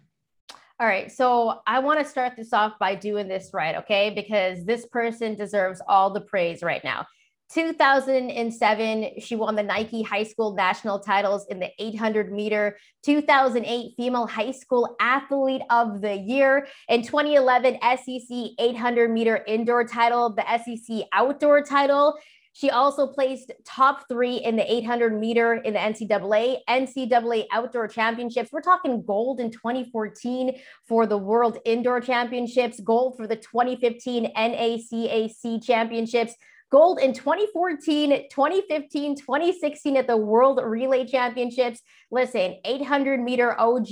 All right, so I want to start this off by doing this right, okay? Because this person deserves all the praise right now. 2007, she won the Nike High School National titles in the 800 meter. 2008, Female High School Athlete of the Year. In 2011, SEC 800 meter indoor title, the SEC outdoor title. She also placed top three in the 800 meter in the NCAA, NCAA Outdoor Championships. We're talking gold in 2014 for the World Indoor Championships, gold for the 2015 NACAC Championships, gold in 2014, 2015, 2016 at the World Relay Championships. Listen, 800 meter OG,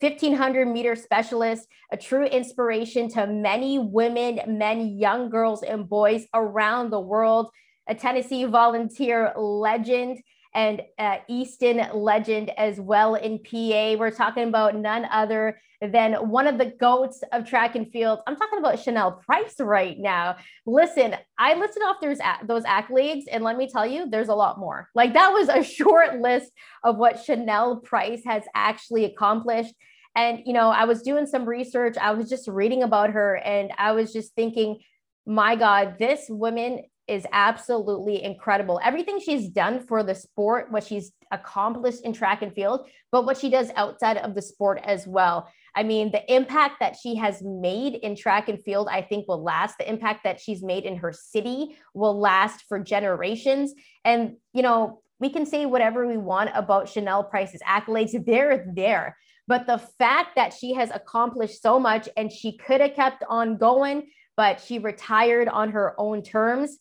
1500 meter specialist, a true inspiration to many women, men, young girls, and boys around the world, a Tennessee volunteer legend and uh, Easton legend as well in PA. We're talking about none other than one of the goats of track and field. I'm talking about Chanelle Price right now. Listen, I listed off those, those accolades, and let me tell you, there's a lot more. Like that was a *laughs* short list of what Chanelle Price has actually accomplished. And, you know, I was doing some research, I was just reading about her, and I was just thinking, my God, this woman is absolutely incredible. Everything she's done for the sport, what she's accomplished in track and field, but what she does outside of the sport as well. I mean, the impact that she has made in track and field, I think will last. The impact that she's made in her city will last for generations. And, you know, we can say whatever we want about Chanelle Price's accolades, *laughs* they're there. But the fact that she has accomplished so much and she could have kept on going, but she retired on her own terms,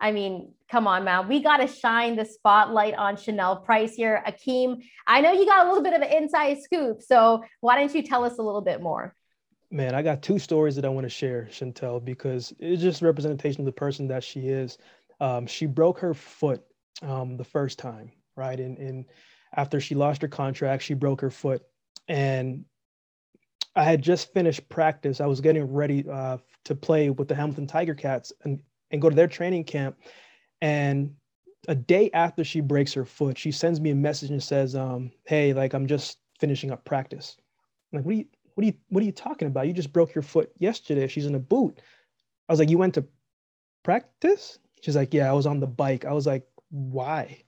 I mean, come on, man. We got to shine the spotlight on Chanelle Price here. Akeem, I know you got a little bit of an inside scoop. So why don't you tell us a little bit more? Man, I got two stories that I want to share, Chantel, because it's just representation of the person that she is. Um, she broke her foot um, the first time, right? And, and after she lost her contract, she broke her foot. And I had just finished practice. I was getting ready uh, to play with the Hamilton Tiger Cats and and go to their training camp. And a day after she breaks her foot, she sends me a message and says, um, "Hey, like I'm just finishing up practice." I'm like, what are you, what are you, what are you talking about? You just broke your foot yesterday. She's in a boot. I was like, you went to practice? She's like, yeah, I was on the bike. I was like, why?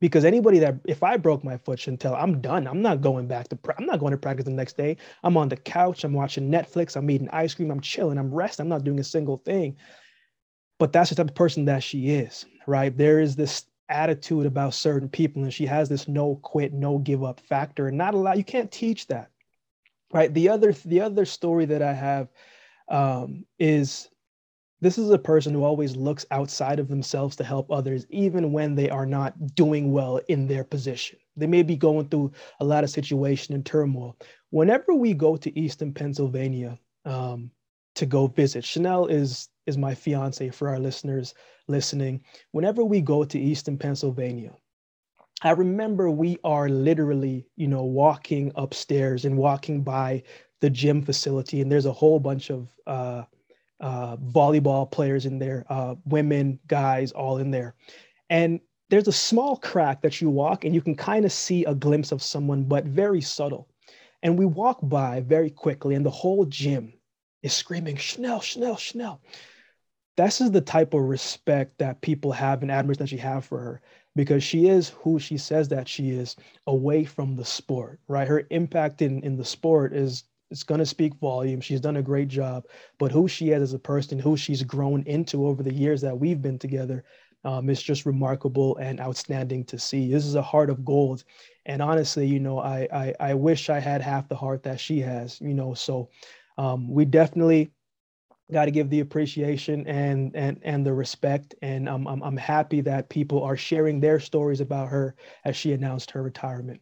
Because anybody that if I broke my foot, Chantel, I'm done. I'm not going back to. I'm not going to practice the next day. I'm on the couch. I'm watching Netflix. I'm eating ice cream. I'm chilling. I'm resting. I'm not doing a single thing but that's the type of person that she is, right? There is this attitude about certain people, and she has this no quit, no give up factor, and not a lot. You can't teach that, right? The other the other story that I have um, is this is a person who always looks outside of themselves to help others, even when they are not doing well in their position. They may be going through a lot of situation and turmoil. Whenever we go to Easton, Pennsylvania, um, to go visit, Chanelle is is my fiance for our listeners listening. Whenever we go to Easton, Pennsylvania, I remember we are literally, you know, walking upstairs and walking by the gym facility, and there's a whole bunch of uh, uh, volleyball players in there, uh, women, guys, all in there. And there's a small crack that you walk and you can kind of see a glimpse of someone, but very subtle. And we walk by very quickly, and the whole gym is screaming, Chanelle, Chanelle, Chanelle this is the type of respect that people have and admiration that she have for her because she is who she says that she is away from the sport right? Her impact in in the sport is it's going to speak volume. She's done a great job. But who she is as a person who she's grown into over the years that we've been together um, is just remarkable and outstanding to see. This is a heart of gold. And honestly you know i i, I wish i had half the heart that she has you know? So um, we definitely got to give the appreciation and and and the respect. And I'm, I'm i'm happy that people are sharing their stories about her as she announced her retirement.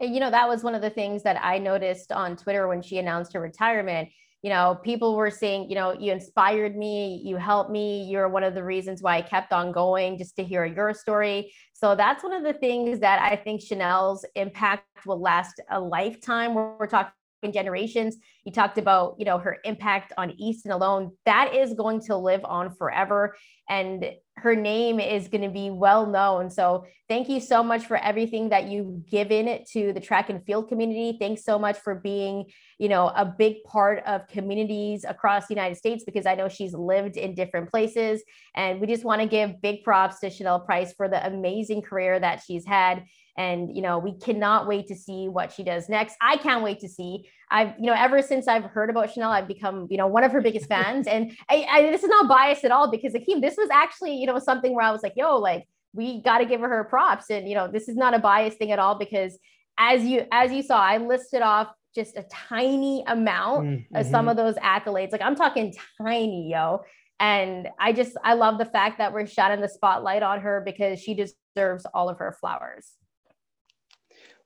And you know that was one of the things that i noticed on twitter when she announced her retirement. You know people were saying you know you inspired me you helped me you're one of the reasons why i kept on going just to hear your story. So that's one of the things that i think chanelle's impact will last a lifetime. We're talking generations. You talked about, you know, her impact on Easton alone. That is going to live on forever. And her name is going to be well known. So thank you so much for everything that you've given to the track and field community. Thanks so much for being, you know, a big part of communities across the United States because I know she's lived in different places. And we just want to give big props to Chanelle Price for the amazing career that she's had and you know we cannot wait to see what she does next i can't wait to see I've, you know, ever since I've heard about Chanelle, I've become, you know, one of her biggest fans. And I, I, this is not biased at all because Akeem, this was actually, you know, something where I was like, yo, like, we got to give her her props. And, you know, this is not a biased thing at all because as you, as you saw, I listed off just a tiny amount mm-hmm. of some of those accolades. Like I'm talking tiny, yo. And I just, I love the fact that we're shining the spotlight on her because she deserves all of her flowers.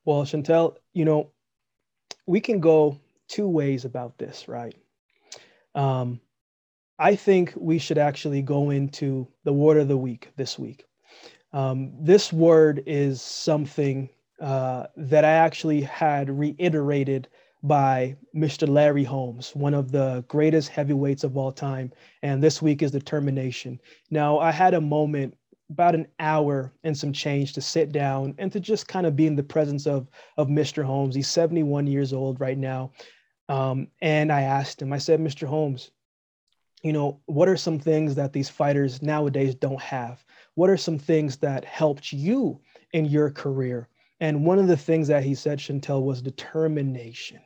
Well, Chantel, you know, we can go two ways about this, right? Um, I think we should actually go into the word of the week this week. Um, this word is something uh, that I actually had reiterated by Mr. Larry Holmes, one of the greatest heavyweights of all time. And this week is determination. Now, I had a moment about an hour and some change to sit down and to just kind of be in the presence of of Mr. Holmes. He's 71 years old right now. Um, and I asked him, I said, Mr. Holmes, you know, what are some things that these fighters nowadays don't have? What are some things that helped you in your career? And one of the things that he said, Chantel, was determination.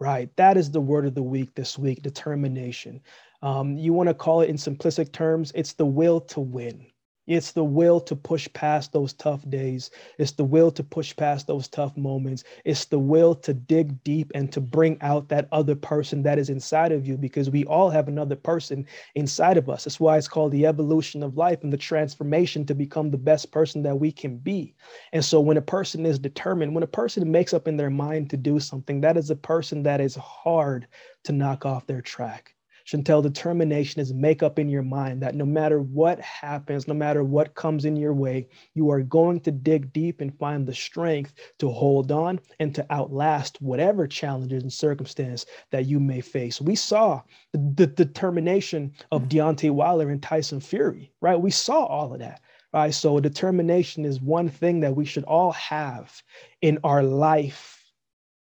Right. That is the word of the week this week determination. Um, you want to call it in simplistic terms, it's the will to win it's the will to push past those tough days. It's the will to push past those tough moments. It's the will to dig deep and to bring out that other person that is inside of you because we all have another person inside of us. That's why it's called the evolution of life and the transformation to become the best person that we can be. And so when a person is determined, when a person makes up in their mind to do something, that is a person that is hard to knock off their track. Chantel, determination is make up in your mind that no matter what happens, no matter what comes in your way, you are going to dig deep and find the strength to hold on and to outlast whatever challenges and circumstance that you may face. We saw the, the determination of mm-hmm. Deontay Wilder and Tyson Fury, right? We saw all of that. Right. So determination is one thing that we should all have in our life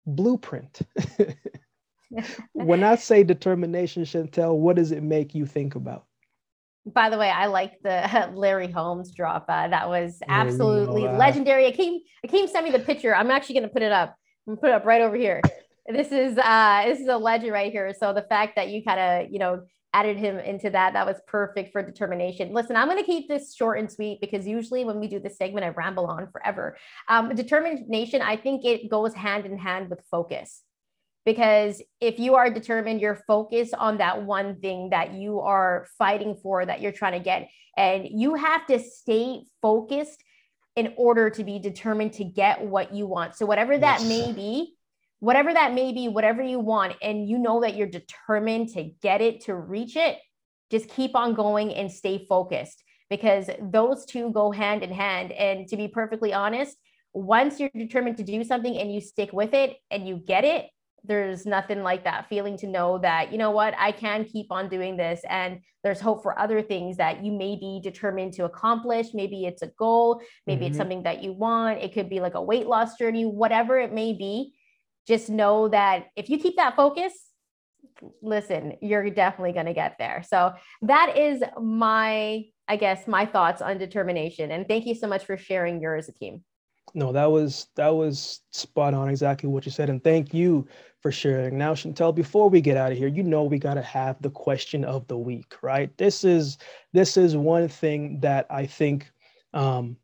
blueprint. *laughs* when I say determination, Chantel, what does it make you think about? By the way, I like the *laughs* Larry Holmes drop. Uh, that was absolutely legendary. Akeem, Akeem sent me the picture. I'm actually going to put it up. I'm put it up right over here. This is uh, this is a legend right here. So the fact that you kind of you know added him into that that was perfect for determination listen i'm going to keep this short and sweet because usually when we do this segment i ramble on forever um, determination i think it goes hand in hand with focus because if you are determined you're focused on that one thing that you are fighting for that you're trying to get. And you have to stay focused in order to be determined to get what you want. So whatever that yes. may be whatever that may be whatever you want and you know that you're determined to get it to reach it just keep on going and stay focused. Because those two go hand in hand. And to be perfectly honest once you're determined to do something and you stick with it and you get it there's nothing like that feeling to know that you know what i can keep on doing this and there's hope for other things that you may be determined to accomplish maybe it's a goal maybe mm-hmm. it's something that you want it could be like a weight loss journey whatever it may be just know that if you keep that focus listen you're definitely going to get there so that is my i guess my thoughts on determination and thank you so much for sharing yours Akeem No, that was that was spot on exactly what you said. And thank you for sharing. Now, Chantel, before we get out of here, you know we got to have the question of the week, right? This is this is one thing that I think um,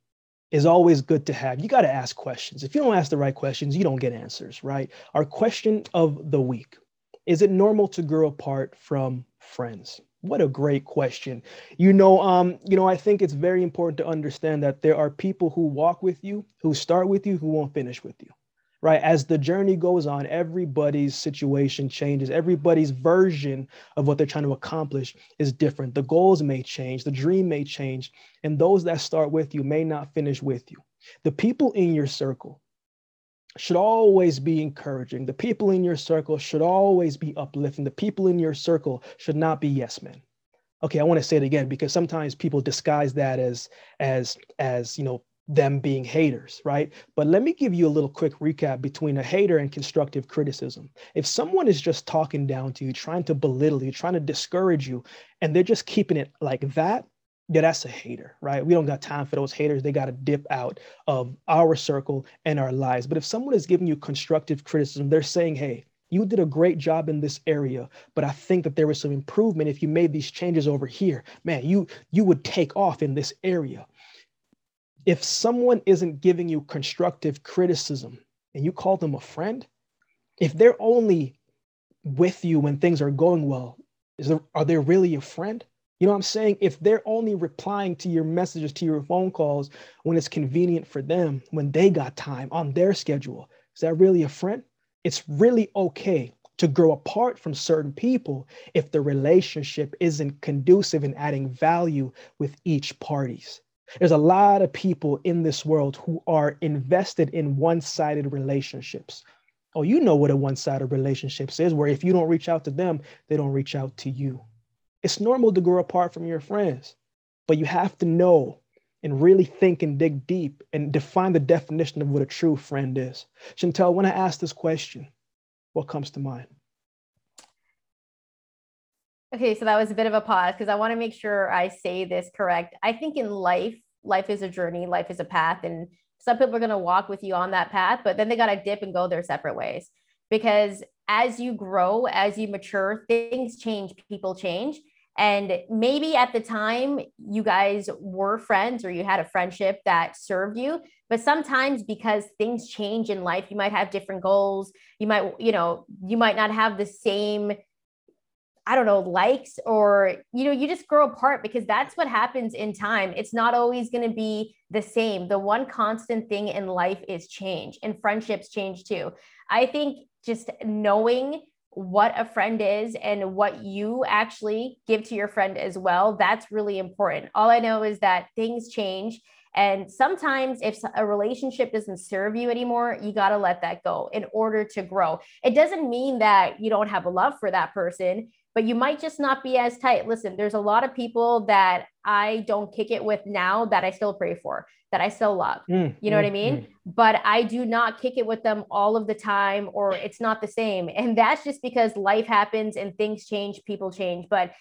is always good to have. You got to ask questions. If you don't ask the right questions, you don't get answers, right? Our question of the week: Is it normal to grow apart from friends? What a great question. You know, um, you know, I think it's very important to understand that there are people who walk with you, who start with you, who won't finish with you right? As the journey goes on, everybody's situation changes. Everybody's version of what they're trying to accomplish is different. The goals may change, the dream may change, and those that start with you may not finish with you. The people in your circle should always be encouraging. The people in your circle should always be uplifting. The people in your circle should not be yes men. Okay, I want to say it again because sometimes people disguise that as as as, you know, them being haters, right? But let me give you a little quick recap between a hater and constructive criticism. If someone is just talking down to you, trying to belittle you, trying to discourage you, and they're just keeping it like that, yeah, that's a hater, right? We don't got time for those haters. They got to dip out of our circle and our lives. But if someone is giving you constructive criticism, they're saying, hey, you did a great job in this area, but I think that there was some improvement if you made these changes over here. Man, you you would take off in this area. If someone isn't giving you constructive criticism and you call them a friend, if they're only with you when things are going well, is there, are they really a friend? You know what I'm saying? If they're only replying to your messages, to your phone calls when it's convenient for them, when they got time on their schedule, is that really a friend? It's really okay to grow apart from certain people if the relationship isn't conducive in adding value with each parties. There's a lot of people in this world who are invested in one-sided relationships. Oh, you know what a one-sided relationships is, where if you don't reach out to them, they don't reach out to you. It's normal to grow apart from your friends, but you have to know and really think and dig deep and define the definition of what a true friend is. Chantel, when I ask this question, what comes to mind? Okay, so that was a bit of a pause because I want to make sure I say this correct. I think in life, life is a journey, life is a path, and some people are going to walk with you on that path, but then they got to dip and go their separate ways because as you grow, as you mature, things change, people change. And maybe at the time you guys were friends or you had a friendship that served you, but sometimes because things change in life, you might have different goals. You might, you know, you might not have the same I don't know, likes or, you know, you just grow apart because that's what happens in time. It's not always going to be the same. The one constant thing in life is change and friendships change too. I think just knowing what a friend is and what you actually give to your friend as well, that's really important. All I know is that things change. And sometimes, if a relationship doesn't serve you anymore, you got to let that go in order to grow. It doesn't mean that you don't have a love for that person but you might just not be as tight. Listen, there's a lot of people that I don't kick it with now that I still pray for, that I still love. Mm, you know mm, what I mean? Mm. But I do not kick it with them all of the time, or it's not the same. And that's just because life happens and things change, people change. But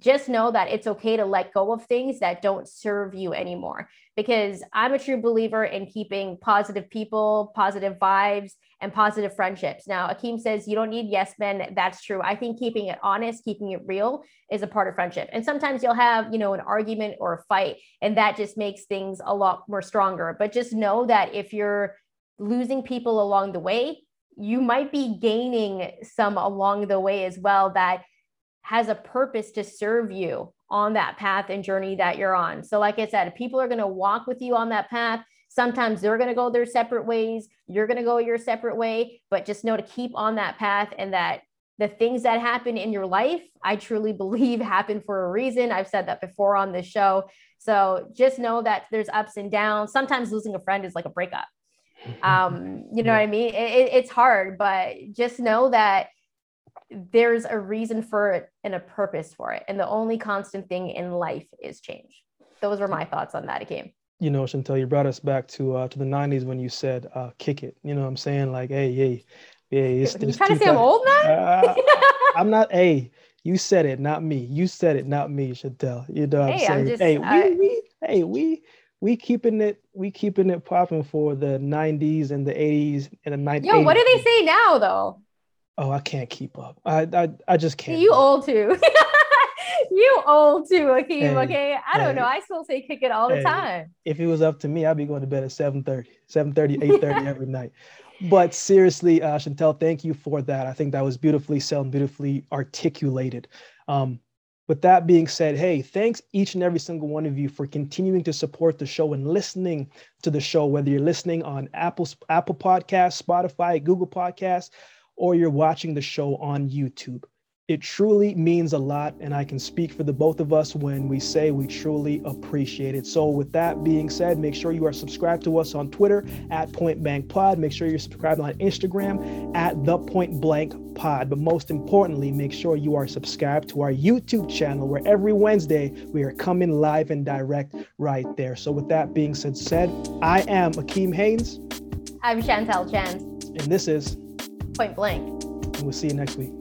just know that it's okay to let go of things that don't serve you anymore. Because I'm a true believer in keeping positive people, positive vibes, and positive friendships. Now, Akeem says you don't need yes men. That's true. I think keeping it honest, keeping it real is a part of friendship. And sometimes you'll have, you know, an argument or a fight, and that just makes things a lot more stronger. But just know that if you're losing people along the way, you might be gaining some along the way as well that has a purpose to serve you on that path and journey that you're on. So, like I said, people are going to walk with you on that path. Sometimes they're going to go their separate ways. You're going to go your separate way, but just know to keep on that path and that the things that happen in your life, I truly *laughs* believe happen for a reason. I've said that before on this show. So just know that there's ups and downs. Sometimes losing a friend is like a breakup. *laughs* Um, you know what I mean? It, it's hard, but just know that there's a reason for it and a purpose for it. And the only constant thing in life is change. Those were my thoughts on that, Akeem you know, Chantel, you brought us back to uh, to the '90s when you said uh, "kick it." You know, what I'm saying like, hey, hey, hey, *laughs* it's, you trying to say I'm old now? Uh, *laughs* I'm not. Hey, you said it, not me. You said it, not me, Chantel. You know, what hey, I'm saying, just, hey, we, we, hey, we, we keeping it, we keeping it popping for the '90s and the '80s and the '90s. Yo, what do they say now, though? Oh, I can't keep up. I, I, I just can't. You old too. *laughs* you old too, Akeem. Hey, okay. I don't know. I still say kick it all the time. If it was up to me, I'd be going to bed at 7 30, 7 30, 8 30 every *laughs* night. But seriously, uh, Chantel, thank you for that. I think that was beautifully said and beautifully articulated. Um, with that being said, hey, thanks each and every single one of you for continuing to support the show and listening to the show, whether you're listening on Apple, Apple Podcasts, Spotify, Google Podcasts, or you're watching the show on YouTube. It truly means a lot, and I can speak for the both of us when we say we truly appreciate it. So, with that being said, make sure you are subscribed to us on Twitter at Point Blank Pod. Make sure you're subscribed on Instagram at The Point Blank Pod. But most importantly, make sure you are subscribed to our YouTube channel where every Wednesday we are coming live and direct right there. So, with that being said, said I am Akeem Haynes. I'm Chantel Chance. And this is Point Blank. And we'll see you next week.